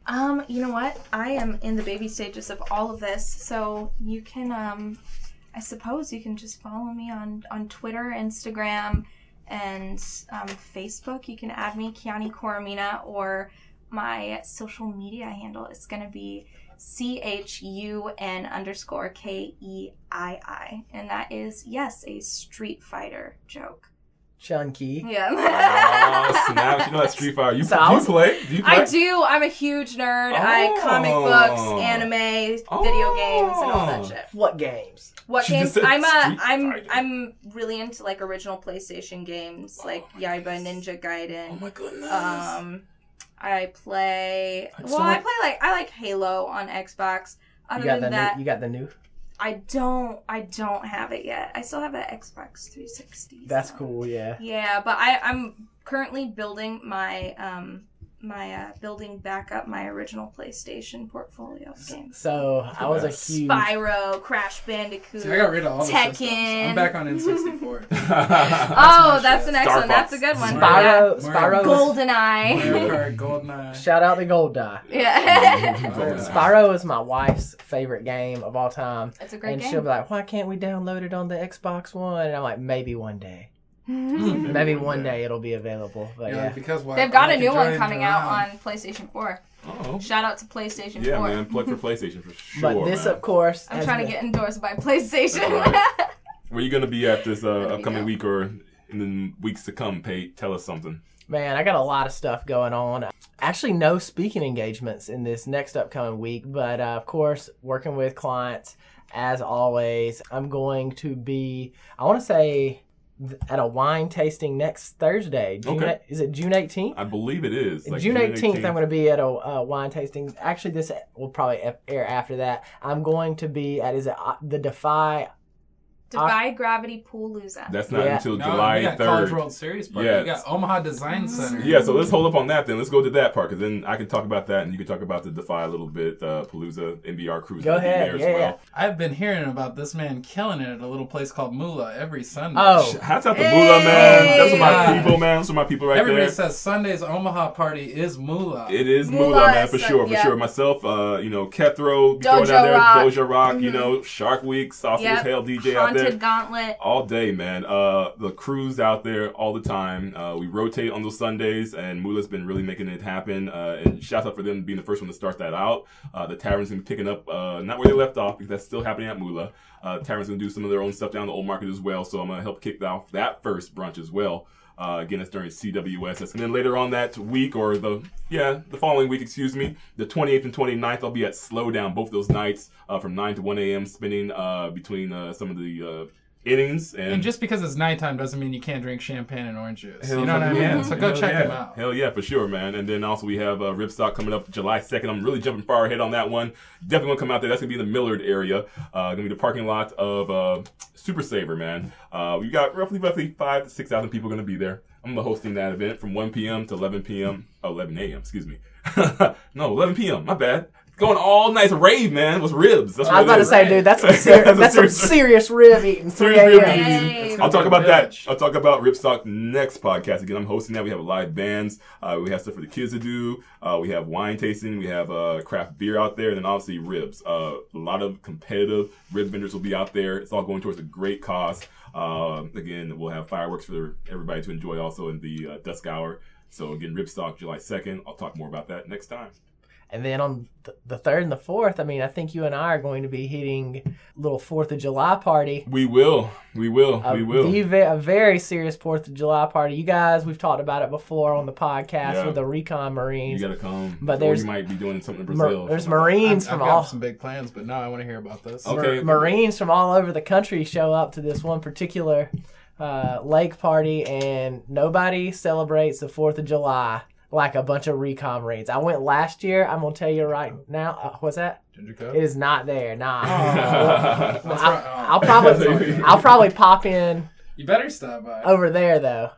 Um, you know what? I am in the baby stages of all of this, so you can um I suppose you can just follow me on on Twitter, Instagram, and um, Facebook. You can add me, Keiani Coromina, or my social media handle is gonna be C H U N underscore K E I I. And that is yes, a Street Fighter joke. Chunky. Yeah. Oh, snap. You know that Street Fighter. You, So I you was- play? Do you play? I do. I'm a huge nerd. I comic Oh. books, anime, video games, and all that Oh. shit. What games? What She games? I'm a Street I'm Fighter. I'm really into like original PlayStation games, like Yaiba Ninja Gaiden. Oh my goodness. Um, I play. So Well, I play like I like Halo on Xbox. Other You got the than that, new, you got the new. I don't. I don't have it yet. I still have an Xbox 360. That's so- cool. Yeah. Yeah, but I I'm currently building my um my uh building back up my original PlayStation portfolio of games. So I was a huge. Spyro, Crash Bandicoot. See, I got rid of all the Tekken. systems. I'm back on N64. Oh, that's an Star excellent. That's a good one. Spyro. Yeah. Spyro. GoldenEye. Mario Kart, GoldenEye. Shout out to Gold Die. yeah. Spyro is my wife's favorite game of all time. It's a great and game. she'll be like, "Why can't we download it on the Xbox One?" And I'm like, "Maybe one day. Mm. Maybe one day it'll be available." But You're yeah, because why- They've got a new one coming out on PlayStation 4. Oh. Shout out to PlayStation Yeah, 4. man. Plug for PlayStation for sure. but this, man. of course, I'm has trying to get endorsed by PlayStation. Alright. Where you gonna be at this uh, upcoming go. week or in the weeks to come, Pate? Tell us something. Man, I got a lot of stuff going on. Actually, no speaking engagements in this next upcoming week, but uh, of course, working with clients as always. I'm going to be, I want to say, th- at a wine tasting next Thursday. June, Okay. Is it June 18th? I believe it is. like June 18th, I'm going to be at a uh, wine tasting. Actually, this will probably air after that. I'm going to be at, is it uh, the Defy? Defy Gravity Pool Palooza. That's not Yeah. until No, July we got College 3rd. World Series party. Yes. You got Omaha Design Center. Yeah, so let's hold up on that then. Let's go to that part because then I can talk about that and you can talk about the Defy a little bit. Uh, Palooza, MBR Cruise. Go will be ahead, there as yeah, well. yeah. I've been hearing about this man killing it at a little place called Mula every Sunday. Oh, Hats out to Mula, man. That's what my Hey! people, man. That's what my people right there. Everybody there. says Sunday's Omaha party is Mula. It is Mula, Moolah, man, is for so- sure, for yeah. sure. Myself, uh, you know, Kethro, be going Dojo down there, Rock. Doja Rock, you Mhm. know, Shark Week, Saucy Yep. as Hell DJ out there. Gauntlet. All day, man. Uh, the crew's out there all the time. Uh, we rotate on those Sundays, and Mula's been really making it happen. Uh, and shout out for them being the first one to start that out. Uh, the tavern's gonna be picking up, uh, not where they left off, because that's still happening at Mula. Uh, tavern's gonna do some of their own stuff down the old market as well. So I'm gonna help kick off that first brunch as well. Uh, again, it's during CWS. And then later on that week, or the yeah, the following week, excuse me, the 28th and 29th, I'll be at Slowdown both those nights uh, from 9 to 1 a.m. spinning uh, between uh, some of the uh, innings and, and just because it's nighttime doesn't mean you can't drink champagne and orange juice. You know what I mean? So go Hell check yeah. them out. Hell yeah, for sure, man. And then also we have uh, Ripstock coming up July 2nd. I'm really jumping far ahead on that one. Definitely gonna come out there. That's gonna be in the Millard area. Uh, gonna be the parking lot of uh, Super Saver, man. Uh, we got roughly, roughly five to six thousand people gonna be there. I'm hosting that event from 1 p.m. to 11 p.m. Oh, 11 a.m. Excuse me. no, 11 p.m. My bad. Going all night rave, man. With ribs. That's what I was what about it to is. say, dude, that's some, ser- That's a that's some serious- serious rib eating. Serious rib eating. I'll talk be about that. I'll talk about Ripstock next podcast. Again, I'm hosting that. We have live bands. Uh, we have stuff for the kids to do. Uh, we have wine tasting. We have uh, craft beer out there, and then obviously ribs. Uh, a lot of competitive rib vendors will be out there. It's all going towards a great cause. Uh, again, we'll have fireworks for everybody to enjoy also in the uh, dusk hour. So again, Ripstock July 2nd. I'll talk more about that next time. And then on th- the third and the fourth, I mean, I think you and I are going to be hitting a little Fourth of July party. We will. We will. A, we will. the ve- a very serious Fourth of July party. You guys, we've talked about it before on the podcast Yeah. with the Recon Marines. You Marines. gotta come. But or there's- you might be doing something in Mar- Brazil. there's something like that. Marines I've, from I've all got some big plans, but now I want to hear about this. Okay. Mar- Marines from all over the country show up to this one particular uh, lake party, and nobody celebrates the Fourth of July like a bunch of Recon Marines. I went last year. I'm gonna tell you right now. Uh, what's that? Ginger Coke? It is not there. Nah. That's. I'll, I'll probably I'll probably pop in You better stop by. over there though.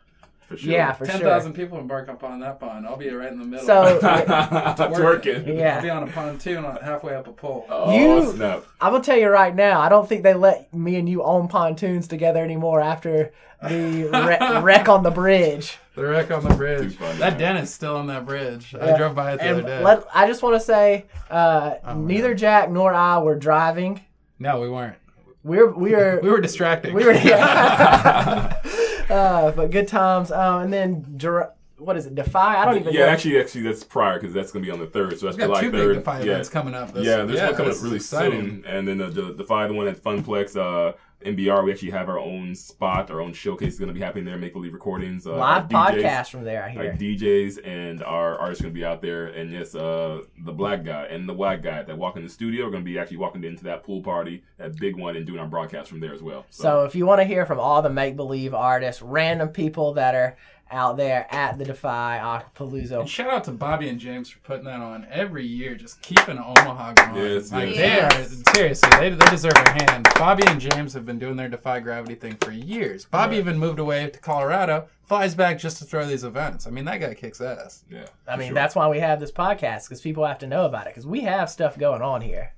For sure. Yeah, for Ten sure. thousand people embark upon that pond. I'll be right in the middle. So Twerking. Yeah. I'll be on a pontoon on- halfway up a pole. Oh, You- snap. I'm gonna tell you right now, I don't think they let me and you own pontoons together anymore after the wreck, wreck on the bridge. The wreck on the bridge. Too funny, that man. den is still on that bridge. I drove by it the And other day. let, I just want to say, uh, Oh, neither Jack nor I were driving. no, we weren't. We're we were We were distracting. we were yeah. uh, but good times. Um, and then Ger- what is it? Defy? I don't even Yeah, know. actually, actually, that's prior because that's gonna be on the third. So that's got July two third. big Defy yeah, events coming up. This, yeah. There's one coming up really exciting. soon, and then uh, the Defy, the one at Funplex, uh, MBR. We actually have our own spot, our own showcase is gonna be happening there. Make believe recordings, uh, live DJs, podcast from there. I hear. Our DJs and our artists are gonna be out there, and yes, uh, the black guy and the white guy that walk in the studio are gonna be actually walking into that pool party, that big one, and doing our broadcast from there as well. So if you want to hear from all the make believe artists, random people that are out there at the Defy And shout out to Bobby and James for putting that on every year, just keeping Omaha going. Yes, like, yes. They are seriously, they, they deserve a hand. Bobby and James have been doing their Defy Gravity thing for years. Bobby Right. even moved away to Colorado, flies back just to throw these events. I mean, that guy kicks ass. yeah, I mean, sure. that's why we have this podcast because people have to know about it because we have stuff going on here.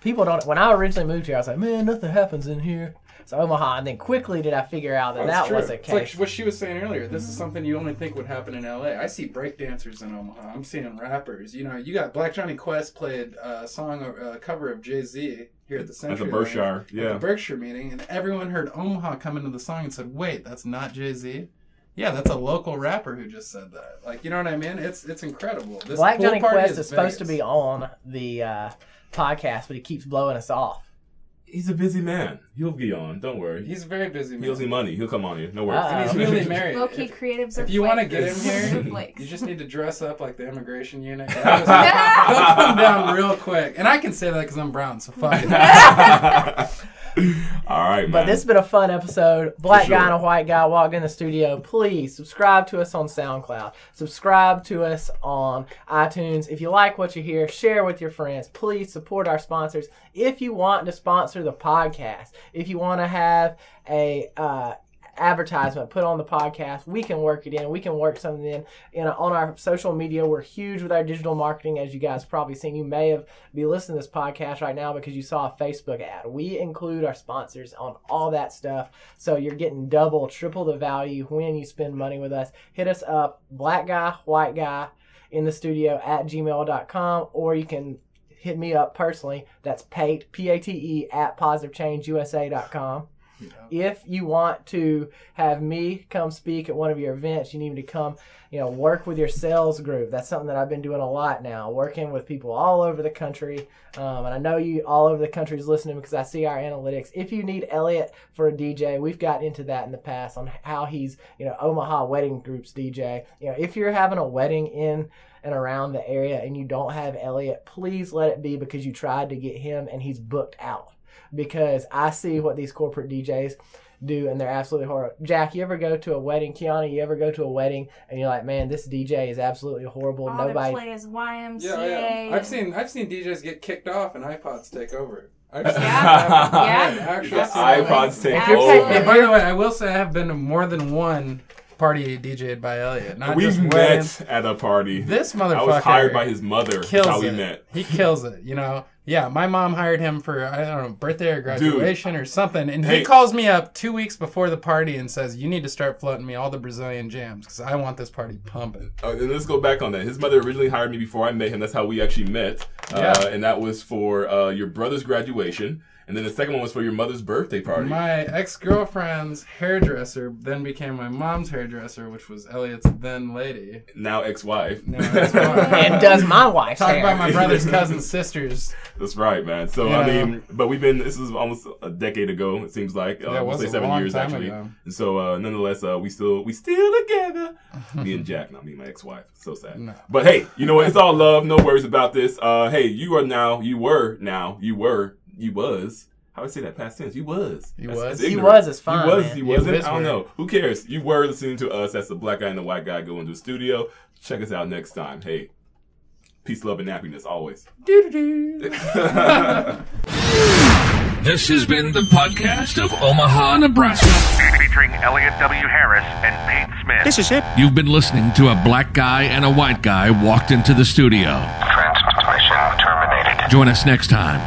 People don't. When I originally moved here, I was like, man, nothing happens in here. It's Omaha, and then quickly did I figure out that Oh, that true. was the It's like case. what she was saying earlier. This is something you only think would happen in LA. I see breakdancers in Omaha. I'm seeing rappers. You know, you got Black Johnny Quest played a song, a cover of Jay Z here at the Century. at the Berkshire, at yeah. the Berkshire meeting, and everyone heard Omaha come into the song and said, "Wait, that's not Jay Z." Yeah, that's a local rapper who just said that. Like, you know what I mean? It's it's incredible. This Black pool Johnny Quest is supposed to be on the uh, podcast, but he keeps blowing us off. He's a busy man. He'll be on. Don't worry. He's a very busy. He owes me Man. money. He'll come on here. No worries. Uh-oh. And he's newly married. Low key If- creatives are If you want to flakes. get him here, Flakes. you just need to dress up like the immigration unit. They'll just- they'll come down real quick. And I can say that because I'm brown, so fuck it. All right, man. But this has been a fun episode. Black sure. guy and a white guy walk in the studio. Please subscribe to us on SoundCloud. Subscribe to us on iTunes. If you like what you hear, share with your friends. Please support our sponsors. If you want to sponsor the podcast, if you want to have a uh, advertisement put on the podcast, we can work it in. We can work something in. in on our social media, we're huge with our digital marketing, as you guys probably seen. You may have be listening to this podcast right now because you saw a Facebook ad. We include our sponsors on all that stuff, so you're getting double, triple the value when you spend money with us. Hit us up, black guy, white guy, in the studio at gmail.com, or you can hit me up personally. That's Pate, P A T E, at positivechangeusa.com. If you want to have me come speak at one of your events, you need me to come, you know, work with your sales group. That's something that I've been doing a lot now, working with people all over the country. Um, and I know you all over the country is listening because I see our analytics. If you need Elliott for a DJ, we've got into that in the past on how he's, you know, Omaha wedding groups DJ. You know, if you're having a wedding in and around the area and you don't have Elliott, please let it be because you tried to get him and he's booked out because I see what these corporate DJs do and they're absolutely horrible. Jack, you ever go to a wedding? Kiana, you ever go to a wedding and you're like, man, this DJ is absolutely horrible. All Nobody. they play is YMCA. Yeah, yeah. I've seen I've seen DJs get kicked off and iPods take over. I've seen Yeah. Yeah. actually Yeah. seen that. iPods take If over. taking- And by the way, I will say I have been to more than one party DJ'd by Elliott. Not we just met weddings. at a party. This motherfucker I was hired by his mother. That's kills how we it. met. He kills it. You know. Yeah, my mom hired him for I don't know birthday or graduation or something, and Hey. he calls me up two weeks before the party and says, "You need to start floating me all the Brazilian jams because I want this party pumping." Uh, and let's go back on that. His mother originally hired me before I met him. That's how we actually met. Uh, Yeah. And that was for uh, your brother's graduation. And then the second one was for your mother's birthday party. My ex girlfriend's hairdresser then became my mom's hairdresser, which was Elliott's then lady. now ex-wife. And does my wife. Talk hair. about my brother's cousin's sisters. That's right, man. So Yeah. I mean, but we've been. This is almost a decade ago. It seems like. Uh, Yeah, it we'll was say a seven long years time actually. ago. And so, uh, nonetheless, uh, we still we still together. me and Jack, not me, and my ex-wife. So sad. No. But hey, you know what? It's all love. No worries about this. Uh, hey, you are now. You were now. You were. You was. How do I say that past tense? You was. You That's- was. that's He ignorant. was is fine, He was. Man. You wasn't. was I don't know. Who cares? You were listening to us. That's the black guy and the white guy go into the studio. Check us out next time. Hey, peace, love, and happiness always. This has been the podcast of Omaha, Nebraska. featuring Elliott W. Harris and Pete Smith. This is it. You've been listening to a black guy and a white guy walked into the studio. Transmission terminated. Join us next time